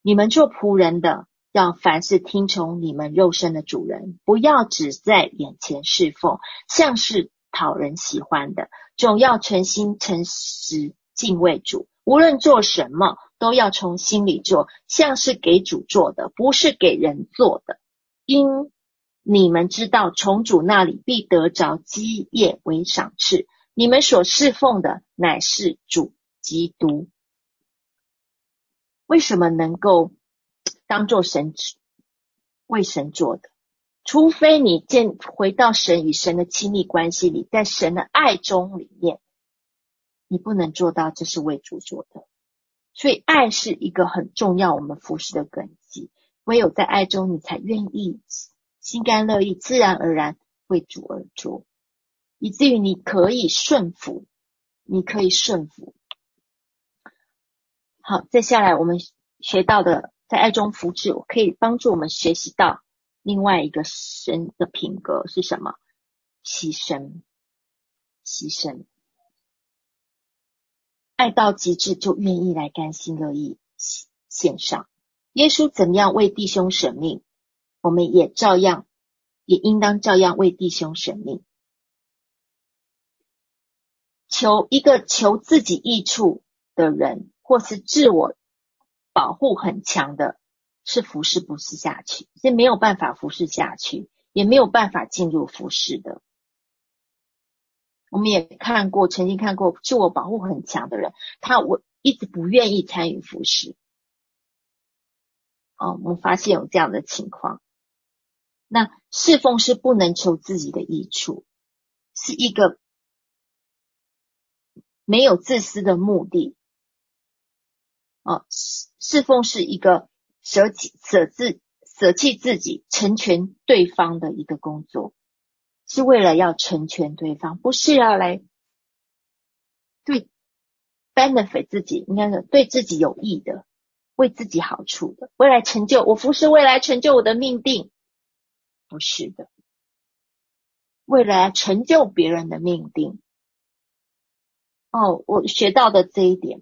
[SPEAKER 2] 你们做仆人的，要凡事听从你们肉身的主人，不要只在眼前侍奉，像是讨人喜欢的，总要诚心诚实敬畏主。无论做什么，都要从心里做，像是给主做的，不是给人做的。因你们知道，从主那里必得着基业为赏赐。你们所侍奉的乃是主基督。为什么能够当做神为神做的？除非你见回到神与神的亲密关系里，在神的爱中里面，你不能做到这是为主做的。所以爱是一个很重要我们服事的根基。唯有在爱中，你才愿意心甘乐意、自然而然为主而做，以至于你可以顺服，你可以顺服。好，接下来我们学到的，在爱中服事，可以帮助我们学习到另外一个神的品格是什么？牺牲，牺牲，爱到极致就愿意来甘心乐意献上。耶稣怎么样为弟兄舍命，我们也照样，也应当照样为弟兄舍命。求一个求自己益处的人。或是自我保护很强的，是服侍不是下去，是没有办法服侍下去，也没有办法进入服侍的。我们也看过，曾经看过自我保护很强的人，他我一直不愿意参与服侍。哦，我们发现有这样的情况。那侍奉是不能求自己的益处，是一个没有自私的目的。哦，侍侍奉是一个舍弃、舍自、舍弃自己，成全对方的一个工作，是为了要成全对方，不是要来对 benefit 自己，应该是对自己有益的，为自己好处的，未来成就我服侍，未来成就我的命定，不是的，为了成就别人的命定。哦，我学到的这一点。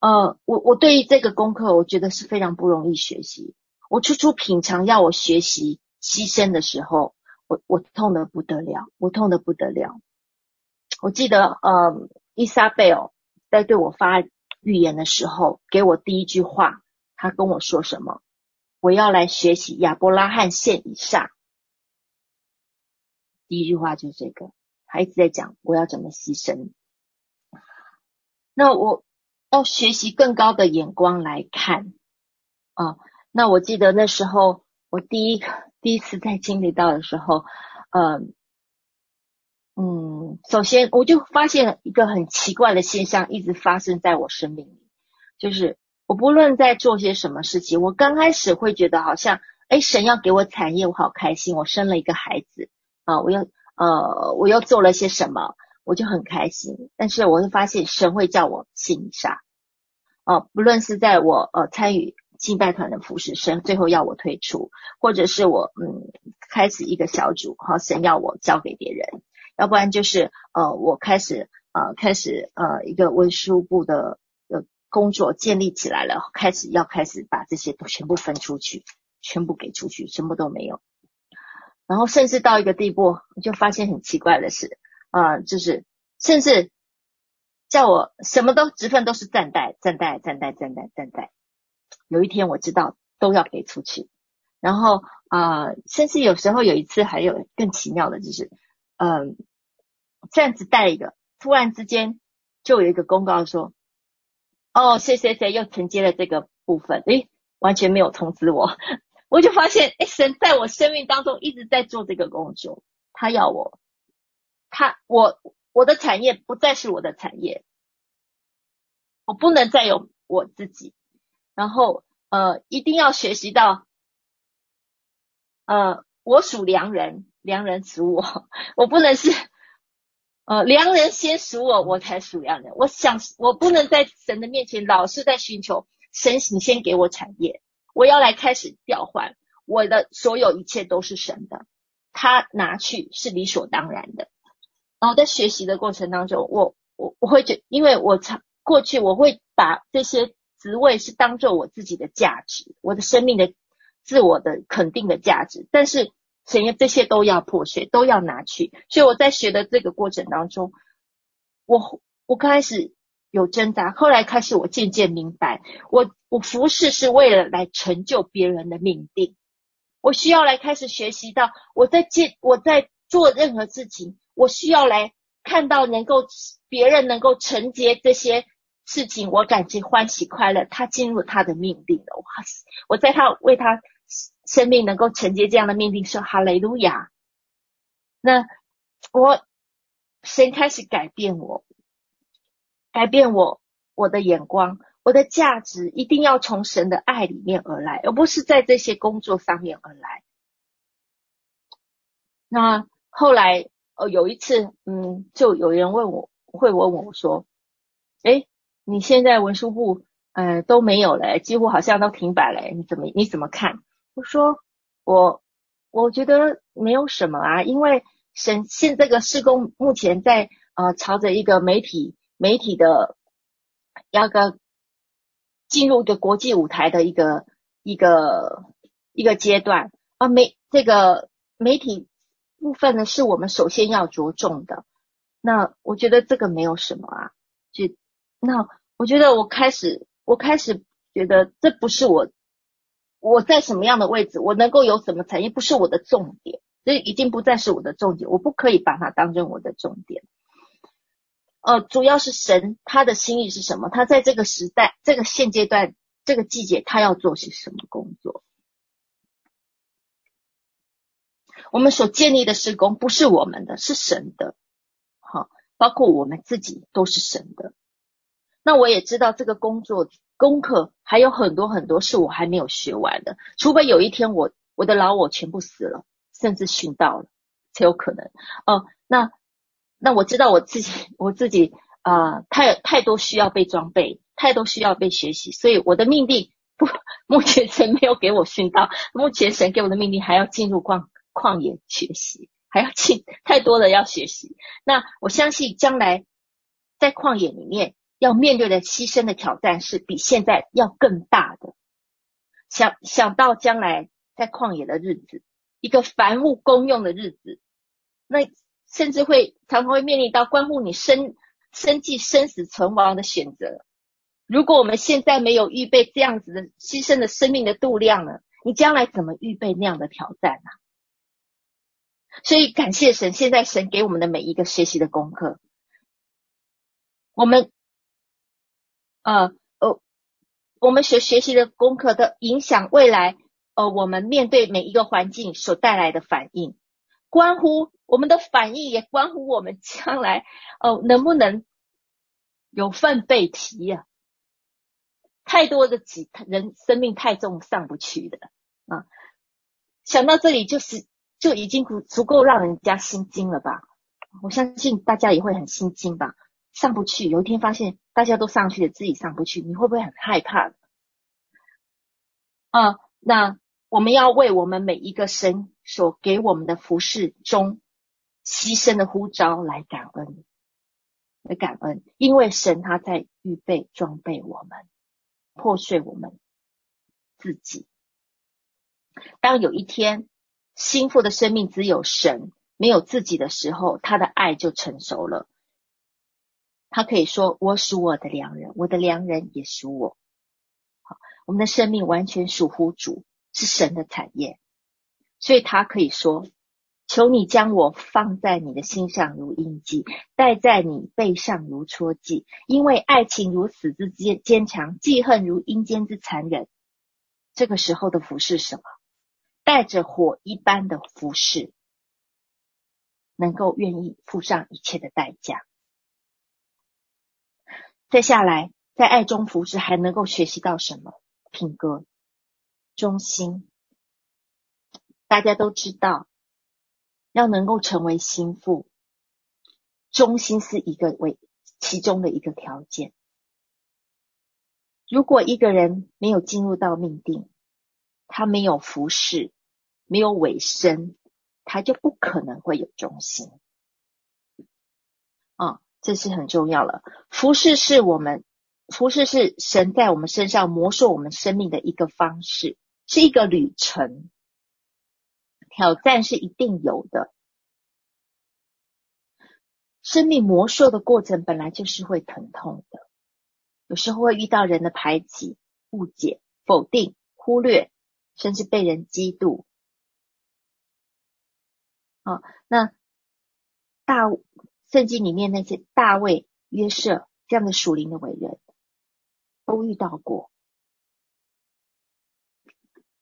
[SPEAKER 2] 呃，我我对于这个功课，我觉得是非常不容易学习。我初初品尝要我学习牺牲的时候，我我痛得不得了，我痛得不得了。我记得，呃，伊莎贝尔在对我发预言的时候，给我第一句话，他跟我说什么？我要来学习亚伯拉罕献以撒。第一句话就是这个，他一直在讲我要怎么牺牲。那我。要学习更高的眼光来看啊！那我记得那时候我第一第一次在经历到的时候，嗯嗯，首先我就发现一个很奇怪的现象一直发生在我生命里，就是我不论在做些什么事情，我刚开始会觉得好像，哎，神要给我产业，我好开心，我生了一个孩子啊，我又呃，我又做了些什么。我就很开心，但是我会发现神会叫我献以撒，哦，不论是在我呃参与敬拜团的服侍，神最后要我退出，或者是我嗯开始一个小组，好、哦，神要我交给别人，要不然就是呃我开始呃开始呃一个文书部的呃工作建立起来了，开始要开始把这些都全部分出去，全部给出去，什么都没有，然后甚至到一个地步，就发现很奇怪的事。啊、呃，就是甚至叫我什么都职分都是暂代、暂代、暂代、暂代、暂代。有一天我知道都要给出去，然后啊、呃，甚至有时候有一次还有更奇妙的，就是嗯、这样子带一个，突然之间就有一个公告说，哦，谁谁谁又承接了这个部分，诶，完全没有通知我，我就发现，诶，神在我生命当中一直在做这个工作，他要我。他我我的产业不再是我的产业，我不能再有我自己，然后呃一定要学习到，呃我属良人，良人属我，[laughs] 我不能是呃良人先属我，我才属良人。我想我不能在神的面前老是在寻求神，你先给我产业，我要来开始调换我的所有一切都是神的，他拿去是理所当然的。然后在学习的过程当中，我我我会觉，因为我常过去我会把这些职位是当做我自己的价值，我的生命的自我的肯定的价值。但是神这些都要破碎，都要拿去。所以我在学的这个过程当中，我我刚开始有挣扎，后来开始我渐渐明白，我我服侍是为了来成就别人的命定。我需要来开始学习到，我在接我在做任何事情，我需要来看到能够别人能够承接这些事情，我感觉欢喜快乐，他进入他的命定了。哇塞，我在他为他生命能够承接这样的命定，说哈利路亚。那我神开始改变我，改变我我的眼光。我的价值一定要从神的爱里面而来，而不是在这些工作上面而来。那后来，呃，有一次，嗯，就有人问我，会问我说：“诶，你现在文书部，呃，都没有了，几乎好像都停摆了，你怎么你怎么看？”我说：“我我觉得没有什么啊，因为神现这个事工目前在呃朝着一个媒体媒体的要个。”进入一个国际舞台的一个一个一个阶段啊，媒这个媒体部分呢，是我们首先要着重的。那我觉得这个没有什么啊，就那我觉得我开始我开始觉得这不是我我在什么样的位置，我能够有什么产业，不是我的重点，这已经不再是我的重点，我不可以把它当成我的重点。呃，主要是神他的心意是什么？他在这个时代、这个现阶段、这个季节，他要做些什么工作？我们所建立的事工不是我们的，是神的。好，包括我们自己都是神的。那我也知道这个工作功课还有很多很多是我还没有学完的，除非有一天我我的老我全部死了，甚至殉道了，才有可能。哦、那。那我知道我自己，我自己啊、呃，太太多需要被装备，太多需要被学习，所以我的命定不，[laughs] 目前神没有给我训到，目前神给我的命令还要进入旷旷野学习，还要进太多的要学习。那我相信将来在旷野里面要面对的牺牲的挑战是比现在要更大的。想想到将来在旷野的日子，一个凡物公用的日子，那。甚至会常常会面临到关乎你生生计、生死存亡的选择。如果我们现在没有预备这样子的牺牲的生命的度量呢？你将来怎么预备那样的挑战呢？所以感谢神，现在神给我们的每一个学习的功课，我们呃呃，我们学学习的功课的影响未来呃，我们面对每一个环境所带来的反应，关乎。我们的反应也关乎我们将来哦，能不能有份被提呀？太多的几人生命太重上不去的啊！想到这里就是就已经足足够让人家心惊了吧？我相信大家也会很心惊吧？上不去，有一天发现大家都上去了，自己上不去，你会不会很害怕？啊，那我们要为我们每一个神所给我们的服事中。牺牲的呼召来感恩，来感恩，因为神他在预备装备我们，破碎我们自己。当有一天心腹的生命只有神，没有自己的时候，他的爱就成熟了。他可以说：“我属我的良人，我的良人也属我。”好，我们的生命完全属乎主，是神的产业，所以他可以说。求你将我放在你的心上如印记，戴在你背上如戳记。因为爱情如死之坚坚强，记恨如阴间之残忍。这个时候的服事什么？带着火一般的服饰，能够愿意付上一切的代价。再下来，在爱中服事，还能够学习到什么？品格、忠心。大家都知道。要能够成为心腹，忠心是一个为其中的一个条件。如果一个人没有进入到命定，他没有服事，没有委身，他就不可能会有忠心。啊，这是很重要了。服事是我们服侍是神在我们身上磨塑我们生命的一个方式，是一个旅程。挑战是一定有的，生命磨塑的过程本来就是会疼痛的，有时候会遇到人的排挤、误解、否定、忽略，甚至被人嫉妒。啊，那大圣经里面那些大卫、约瑟这样的属灵的伟人，都遇到过。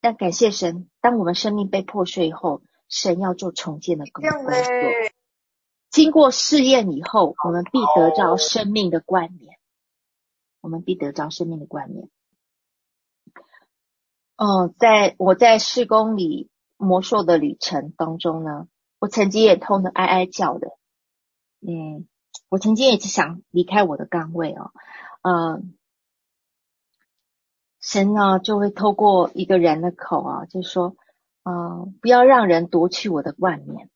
[SPEAKER 2] 但感谢神，当我们生命被破碎以后，神要做重建的工作。经过试验以后，我们必得着生命的冠冕。我们必得着生命的冠冕。哦，在我在四公里魔兽的旅程当中呢，我曾经也痛得哀哀叫的。嗯，我曾经也是想离开我的岗位哦。嗯。神呢，就会透过一个人的口啊，就说，啊、不要让人夺去我的冠冕。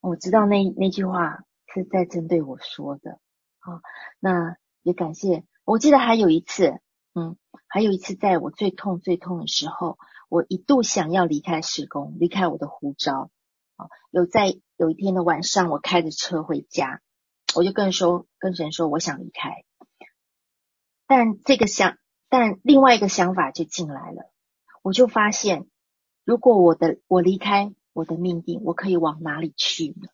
[SPEAKER 2] 我知道那那句话是在针对我说的，啊，那也感谢。我记得还有一次，嗯，还有一次，在我最痛最痛的时候，我一度想要离开事工，离开我的呼召。啊，有在有一天的晚上，我开着车回家，我就跟说，跟神说，我想离开。但这个想。但另外一个想法就进来了，我就发现，如果我的我离开我的命定，我可以往哪里去呢？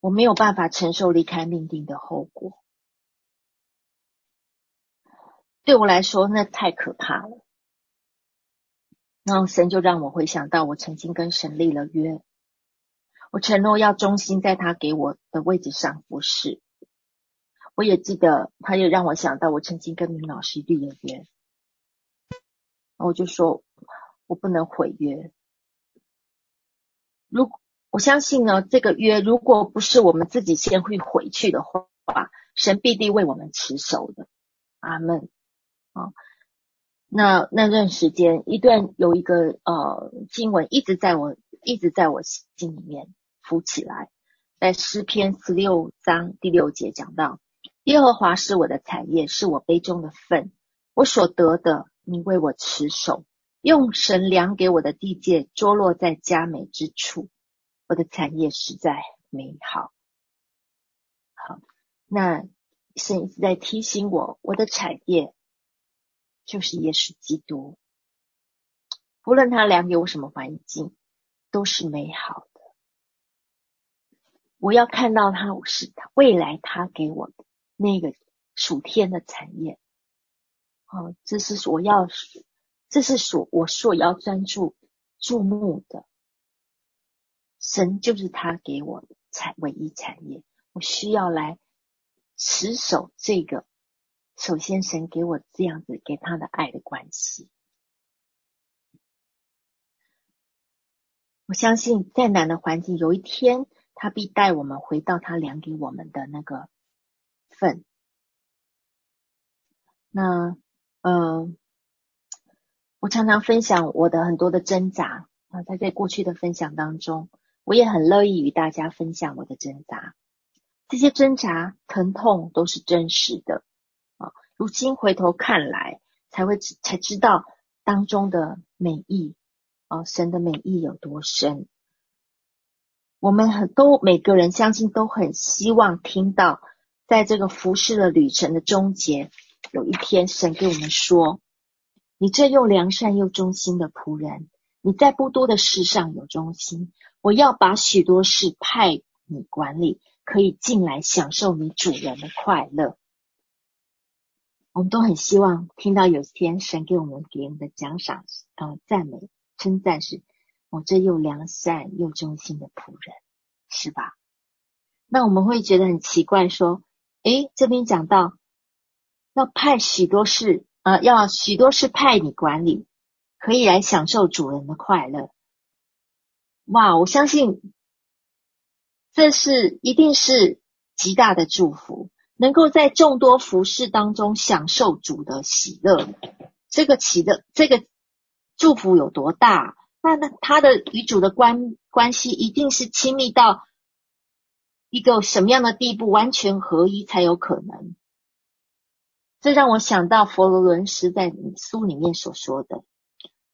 [SPEAKER 2] 我没有办法承受离开命定的后果，对我来说那太可怕了。然后神就让我回想到，我曾经跟神立了约，我承诺要忠心在他给我的位置上服侍。我也记得，他也让我想到，我曾经跟明老师立了约，我就说，我不能毁约。如我相信呢，这个约如果不是我们自己先会回去的话，神必定为我们持守的。阿门。啊，那那段时间，一段有一个呃经文一直在我一直在我心里面浮起来，在诗篇十六章第六节讲到。耶和华是我的产业，是我杯中的分，我所得的，你为我持守，用神量给我的地界，坐落在佳美之处。我的产业实在美好。好，那神一直在提醒我，我的产业就是耶稣基督，无论他量给我什么环境，都是美好的。我要看到他，我是他未来他给我的。那个属天的产业，哦，这是我要，这是所我所要专注注目的。神就是他给我的产唯一产业，我需要来持守这个。首先，神给我这样子给他的爱的关系，我相信再难的环境，有一天他必带我们回到他量给我们的那个。份，那，呃，我常常分享我的很多的挣扎啊，在在过去的分享当中，我也很乐意与大家分享我的挣扎。这些挣扎、疼痛都是真实的啊。如今回头看来，才会才知道当中的美意啊，神的美意有多深。我们很都每个人相信都很希望听到。在这个服侍的旅程的终结，有一天，神给我们说：“你这又良善又忠心的仆人，你在不多的事上有忠心，我要把许多事派你管理，可以进来享受你主人的快乐。”我们都很希望听到有一天，神给我们给我们的奖赏，呃，赞美称赞是：“我这又良善又忠心的仆人，是吧？”那我们会觉得很奇怪，说。诶，这边讲到要派许多事，呃，要许多事派你管理，可以来享受主人的快乐。哇，我相信这是一定是极大的祝福，能够在众多服事当中享受主的喜乐。这个喜乐，这个祝福有多大？那那他的与主的关关系一定是亲密到。一个什么样的地步，完全合一才有可能？这让我想到佛罗伦斯在书里面所说的，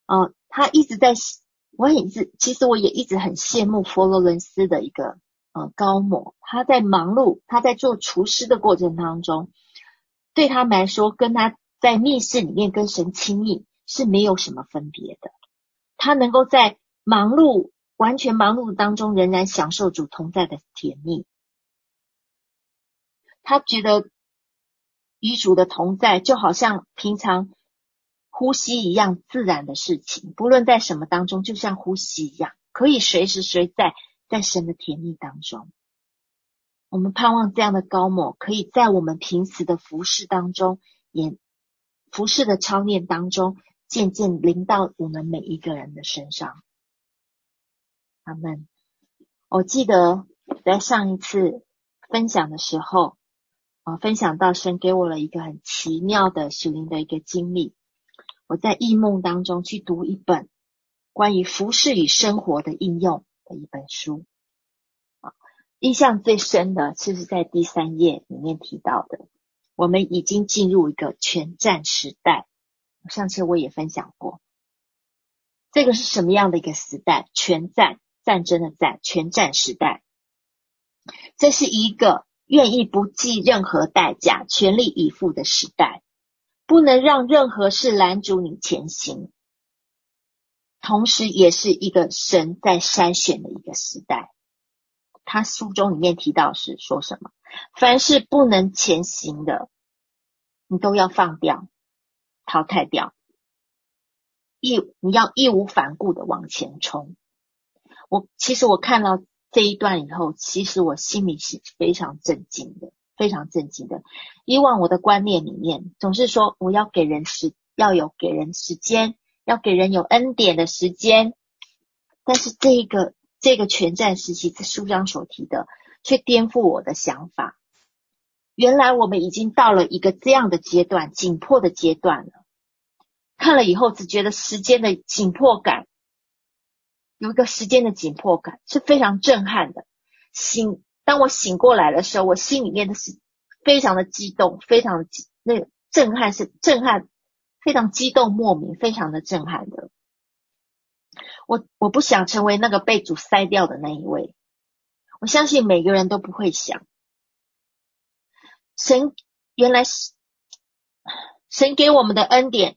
[SPEAKER 2] 呃，他一直在，我也是，其实我也一直很羡慕佛罗伦斯的一个呃高模，他在忙碌，他在做厨师的过程当中，对他们来说，跟他在密室里面跟神亲密是没有什么分别的，他能够在忙碌。完全忙碌当中，仍然享受主同在的甜蜜。他觉得与主的同在，就好像平常呼吸一样自然的事情。不论在什么当中，就像呼吸一样，可以随时随在在神的甜蜜当中。我们盼望这样的高某，可以在我们平时的服饰当中，也服饰的操练当中，渐渐临到我们每一个人的身上。阿们，我记得在上一次分享的时候，啊，分享到神给我了一个很奇妙的属灵的一个经历。我在异梦当中去读一本关于服饰与生活的应用的一本书，啊，印象最深的就是在第三页里面提到的，我们已经进入一个全战时代。上次我也分享过，这个是什么样的一个时代？全战。战争的战，全战时代，这是一个愿意不计任何代价、全力以赴的时代，不能让任何事拦阻你前行，同时也是一个神在筛选的一个时代。他书中里面提到是说什么？凡是不能前行的，你都要放掉、淘汰掉，义你要义无反顾的往前冲。我其实我看到这一段以后，其实我心里是非常震惊的，非常震惊的。以往我的观念里面总是说，我要给人时，要有给人时间，要给人有恩典的时间。但是这个这个全战时期，这书上所提的，却颠覆我的想法。原来我们已经到了一个这样的阶段，紧迫的阶段了。看了以后，只觉得时间的紧迫感。有一个时间的紧迫感是非常震撼的。醒，当我醒过来的时候，我心里面的是非常的激动，非常的那个震撼是震撼，非常激动莫名，非常的震撼的。我我不想成为那个被主筛掉的那一位。我相信每个人都不会想。神原来是神给我们的恩典，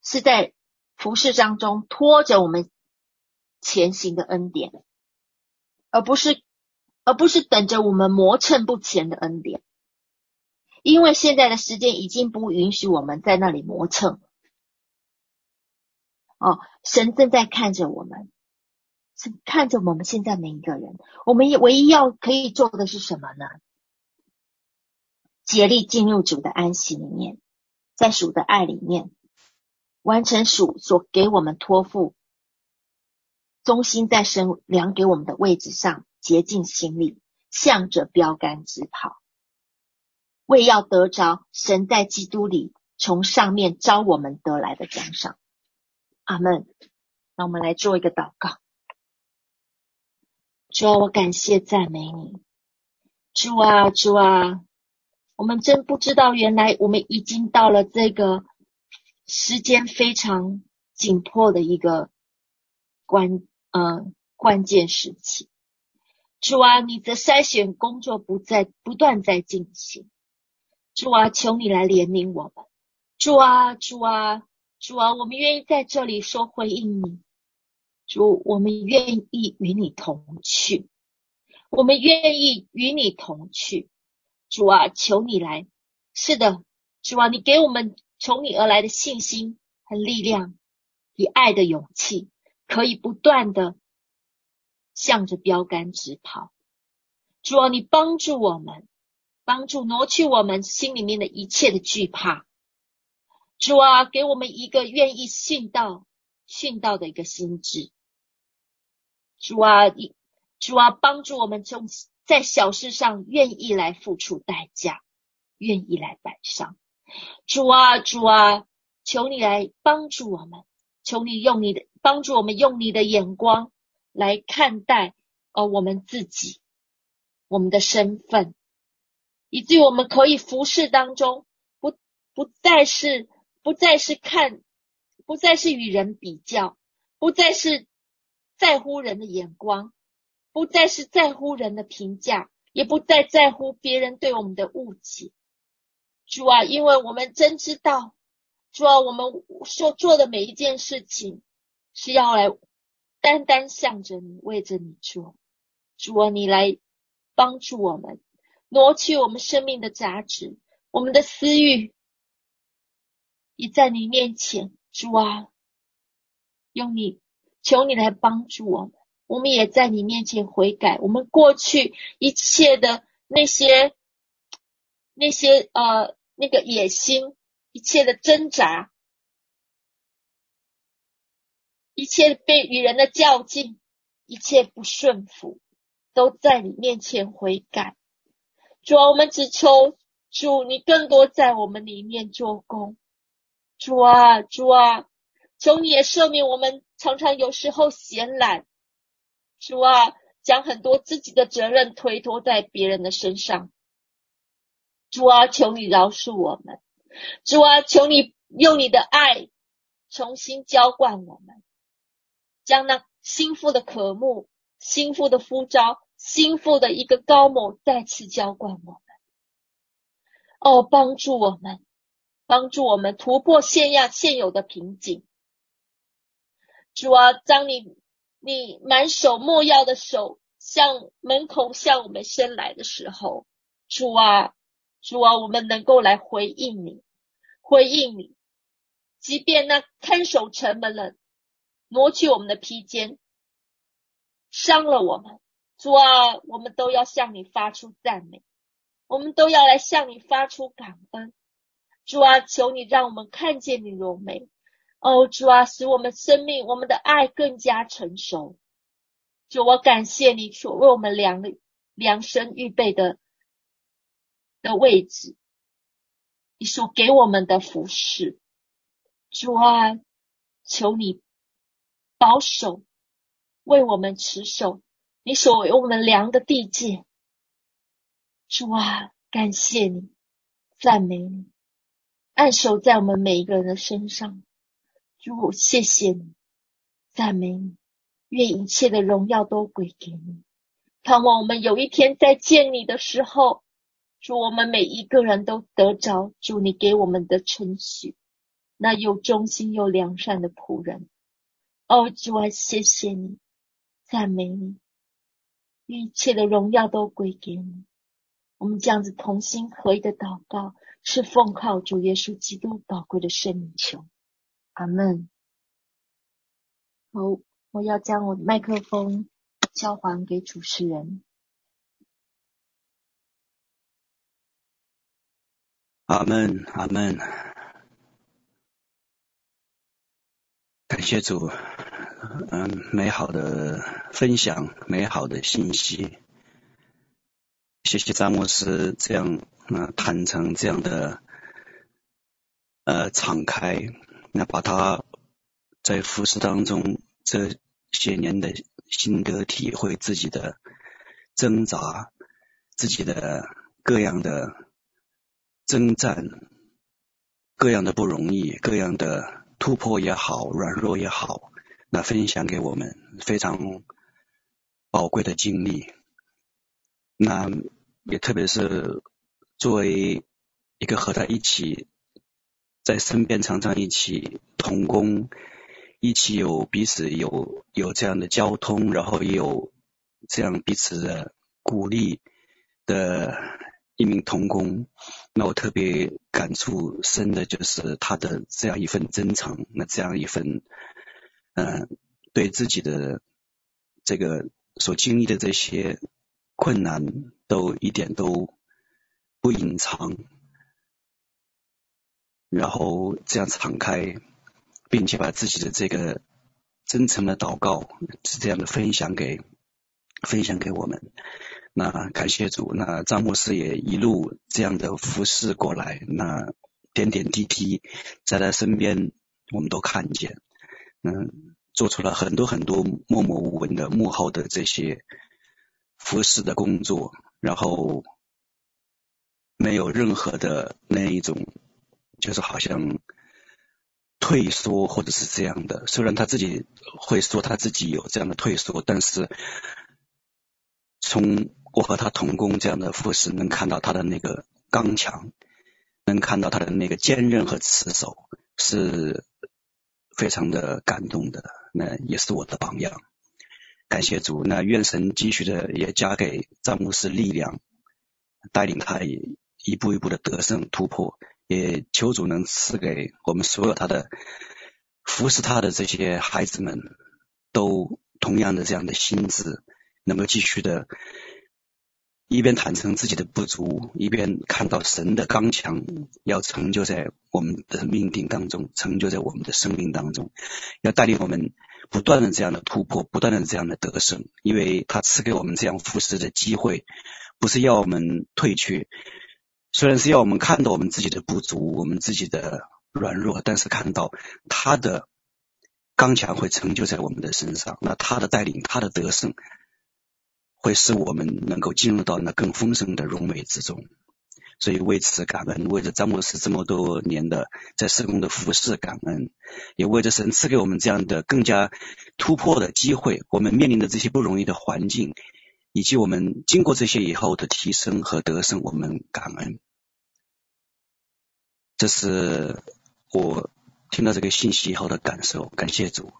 [SPEAKER 2] 是在服事当中拖着我们。前行的恩典，而不是而不是等着我们磨蹭不前的恩典，因为现在的时间已经不允许我们在那里磨蹭。哦，神正在看着我们，是看着我们现在每一个人，我们唯一要可以做的是什么呢？竭力进入主的安息里面，在主的爱里面，完成主所给我们托付。忠心在神量给我们的位置上，竭尽心力，向着标杆直跑，为要得着神在基督里从上面招我们得来的奖赏。阿门。让我们来做一个祷告。主啊，我感谢赞美你。主啊，主啊，我们真不知道，原来我们已经到了这个时间非常紧迫的一个关。嗯，关键时期，主啊，你的筛选工作不在不断在进行。主啊，求你来怜悯我们。主啊，主啊，主啊，我们愿意在这里说回应你。主，我们愿意与你同去，我们愿意与你同去。主啊，求你来。是的，主啊，你给我们从你而来的信心和力量，以爱的勇气。可以不断的向着标杆直跑，主啊，你帮助我们，帮助挪去我们心里面的一切的惧怕。主啊，给我们一个愿意信道、信道的一个心智。主啊，主啊，帮助我们从在小事上愿意来付出代价，愿意来摆上。主啊，主啊，求你来帮助我们。求你用你的帮助我们，用你的眼光来看待呃我们自己，我们的身份，以至于我们可以服侍当中不不再是不再是看，不再是与人比较，不再是在乎人的眼光，不再是在乎人的评价，也不再在乎别人对我们的误解。主啊，因为我们真知道，主啊，我们所做的每一件事情是要来单单向着你，为着你做。主啊，你来帮助我们，挪去我们生命的杂质，我们的私欲，也在你面前。主啊，用你，求你来帮助我们。我们也在你面前悔改，我们过去一切的那些那些呃。那个野心，一切的挣扎，一切被与人的较劲，一切不顺服，都在你面前悔改。主啊，我们只求主，你更多在我们里面做工。主啊，主啊，求你也赦免我们，常常有时候闲懒。主啊，将很多自己的责任推脱在别人的身上。主啊，求你饶恕我们。主啊，求你用你的爱重新浇灌我们，将那心腹的渴慕、心腹的呼召、心腹的一个高某再次浇灌我们。哦，帮助我们，帮助我们突破现样现有的瓶颈。主啊，当你你满手莫药的手向门口向我们伸来的时候，主啊。主啊，我们能够来回应你，回应你，即便那看守城门了，挪去我们的披肩，伤了我们，主啊，我们都要向你发出赞美，我们都要来向你发出感恩。主啊，求你让我们看见你荣美，哦，主啊，使我们生命、我们的爱更加成熟。主，我感谢你所为我们量量身预备的。的位置，你所给我们的服饰，主啊，求你保守，为我们持守你所为我们量的地界。主啊，感谢你，赞美你，按手在我们每一个人的身上。主，谢谢你，赞美你，愿一切的荣耀都归给你。盼望我们有一天再见你的时候。祝我们每一个人都得着主你给我们的称许，那又忠心又良善的仆人。哦，主啊，谢谢你，赞美你，一切的荣耀都归给你。我们这样子同心合一的祷告，是奉靠主耶稣基督宝贵的圣名求。阿门。好，我要将我的麦克风交还给主持人。
[SPEAKER 1] 阿门，阿门。感谢主，嗯，美好的分享，美好的信息。谢谢詹姆斯这样，嗯，坦诚这样的，呃，敞开，那把他在服饰当中这些年的心得体会，自己的挣扎，自己的各样的。征战，各样的不容易，各样的突破也好，软弱也好，那分享给我们非常宝贵的经历。那也特别是作为一个和他一起在身边，常常一起同工，一起有彼此有有这样的交通，然后也有这样彼此的鼓励的。一名同工，那我特别感触深的就是他的这样一份真诚，那这样一份，嗯、呃，对自己的这个所经历的这些困难都一点都不隐藏，然后这样敞开，并且把自己的这个真诚的祷告是这样的分享给分享给我们。那感谢主，那张牧师也一路这样的服侍过来，那点点滴滴在他身边，我们都看见，嗯，做出了很多很多默默无闻的幕后的这些服侍的工作，然后没有任何的那一种就是好像退缩或者是这样的。虽然他自己会说他自己有这样的退缩，但是从我和他同工这样的服侍，能看到他的那个刚强，能看到他的那个坚韧和持守，是非常的感动的。那也是我的榜样。感谢主，那愿神继续的也加给张牧师力量，带领他一步一步的得胜突破。也求主能赐给我们所有他的服侍他的这些孩子们，都同样的这样的心智，能够继续的，一边坦诚自己的不足，一边看到神的刚强要成就在我们的命定当中，成就在我们的生命当中，要带领我们。不断的这样的突破，不断的这样的得胜，因为他赐给我们这样服侍的机会，不是要我们退却，虽然是要我们看到我们自己的不足，我们自己的软弱，但是看到他的刚强会成就在我们的身上，那他的带领，他的得胜，会使我们能够进入到那更丰盛的荣美之中。所以为此感恩，为着张牧师这么多年的在事工的服侍感恩，也为着神赐给我们这样的更加突破的机会，我们面临的这些不容易的环境，以及我们经过这些以后的提升和得胜，我们感恩。这是我听到这个信息以后的感受，感谢主。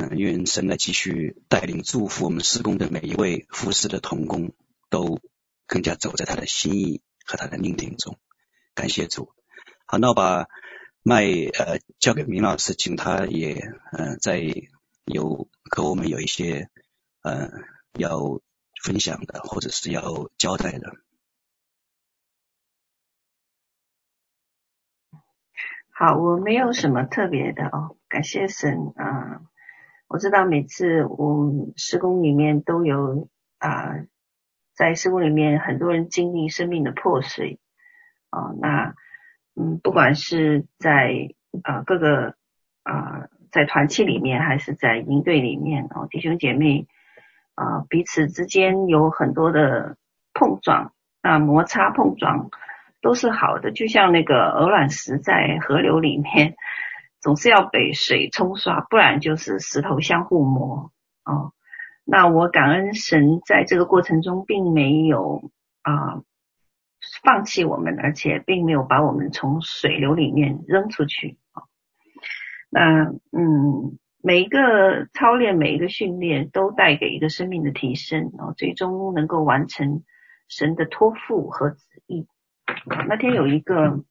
[SPEAKER 1] 嗯，愿神来继续带领祝福我们施工的每一位服侍的童工，都更加走在他的心意。和他的命定中，感谢主。好，那我把麦呃交给明老师，请他也嗯、再有和我们有一些嗯、呃、要分享的，或者是要交代的。
[SPEAKER 4] 好，我没有什么特别的哦，感谢神啊、我知道每次我们事工里面都有啊。在施工里面，很多人经历生命的破碎啊、那嗯，不管是在啊、各个啊、在团契里面，还是在营队里面哦，弟兄姐妹啊、彼此之间有很多的碰撞，那摩擦碰撞都是好的，就像那个鹅卵石在河流里面，总是要被水冲刷，不然就是石头相互磨哦。那我感恩神，在这个过程中并没有啊、放弃我们，而且并没有把我们从水流里面扔出去啊。那嗯，每一个操练，每一个训练，都带给一个生命的提升啊，最终能够完成神的托付和旨意。那天有一个，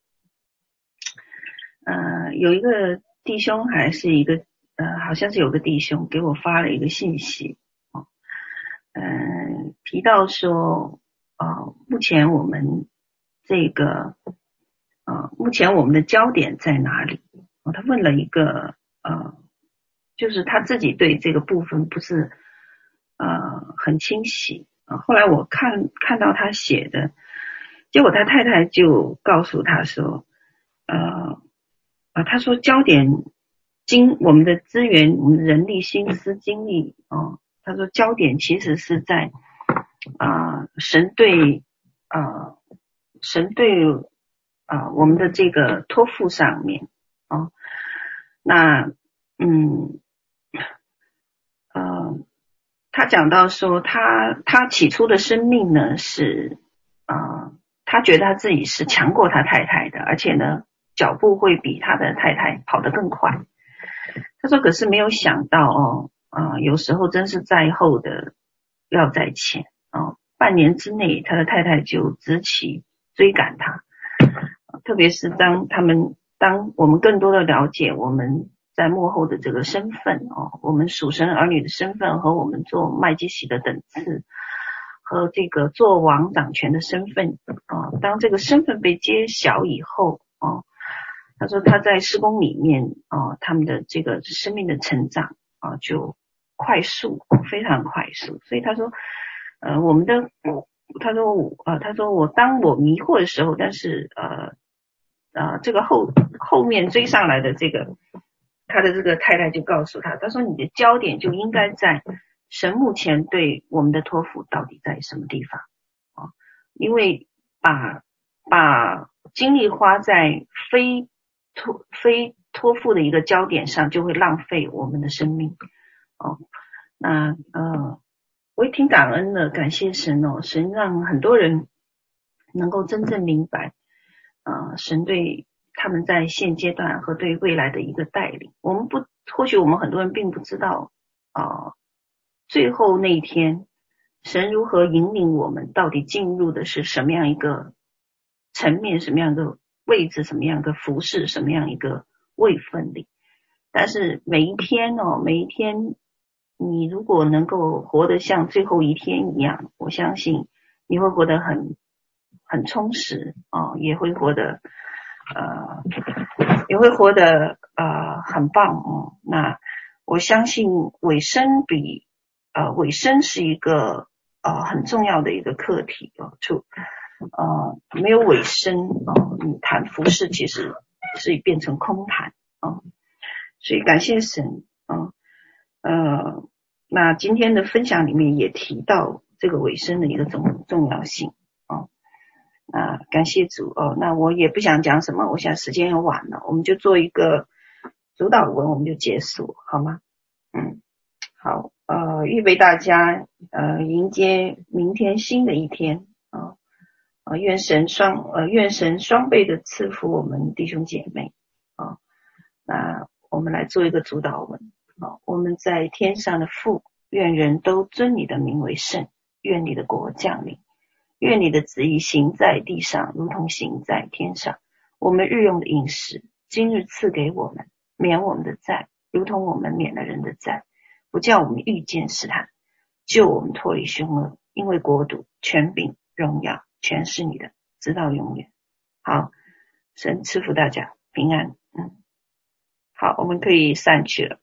[SPEAKER 4] 呃，有一个弟兄还是一个呃，好像是有个弟兄给我发了一个信息。嗯，提到说，呃，目前我们这个，呃，目前我们的焦点在哪里？哦，他问了一个，呃，就是他自己对这个部分不是，呃，很清晰。啊，后来我看看到他写的，结果他太太就告诉他说，呃，啊，他说焦点精，我们的资源，我们的人力、心思、精力，哦。他说：“焦点其实是在啊、神对啊、神对啊、我们的这个托付上面啊、那嗯，呃，他讲到说他，他起初的生命呢是啊、他觉得他自己是强过他太太的，而且呢，脚步会比他的太太跑得更快。他说，可是没有想到哦。”啊、有时候真是在后的要在前啊、半年之内，他的太太就直起追赶他。特别是当他们，当我们更多的了解我们在幕后的这个身份哦、我们属神儿女的身份和我们做麦基洗的等次，和这个做王掌权的身份啊、当这个身份被揭晓以后啊、他说他在施工里面啊、他们的这个生命的成长啊、就。快速，非常快速，所以他说，呃，我们的，他说我，呃，他说我当我迷惑的时候，但是，呃，呃，这个后后面追上来的这个，他的这个太太就告诉他，他说你的焦点就应该在神目前对我们的托付到底在什么地方啊？因为把把精力花在非托非托付的一个焦点上，就会浪费我们的生命。哦，那呃，我也挺感恩的，感谢神哦，神让很多人能够真正明白，呃，神对他们在现阶段和对未来的一个带领。我们不，或许我们很多人并不知道啊。最后那一天，神如何引领我们？到底进入的是什么样一个层面？什么样的位置？什么样的服饰？什么样一个位分里？但是每一天哦，每一天，你如果能够活得像最后一天一样，我相信你会活得很很充实哦，也会活得呃，也会活得呃很棒哦。那我相信尾声比。呃，尾声是一个呃很重要的一个课题哦，就呃没有尾声哦，你谈服事其实是变成空谈啊、哦，所以感谢神啊、呃，那今天的分享里面也提到这个尾声的一个重重要性啊、哦，那感谢主哦，那我也不想讲什么，我想时间也晚了，我们就做一个主导文，我们就结束好吗？嗯，好。呃，预备大家呃迎接明天新的一天啊！愿神双呃愿神双倍的赐福我们弟兄姐妹啊！那我们来做一个主祷文啊！我们在天上的父，愿人都尊你的名为圣，愿你的国降临，愿你的旨意行在地上，如同行在天上。我们日用的饮食，今日赐给我们，免我们的债，如同我们免了人的债。不叫我们遇见试探，救我们脱离凶恶，因为国度、权柄、荣耀，全是你的，直到永远。好，神赐福大家平安。嗯，好，我们可以散去了。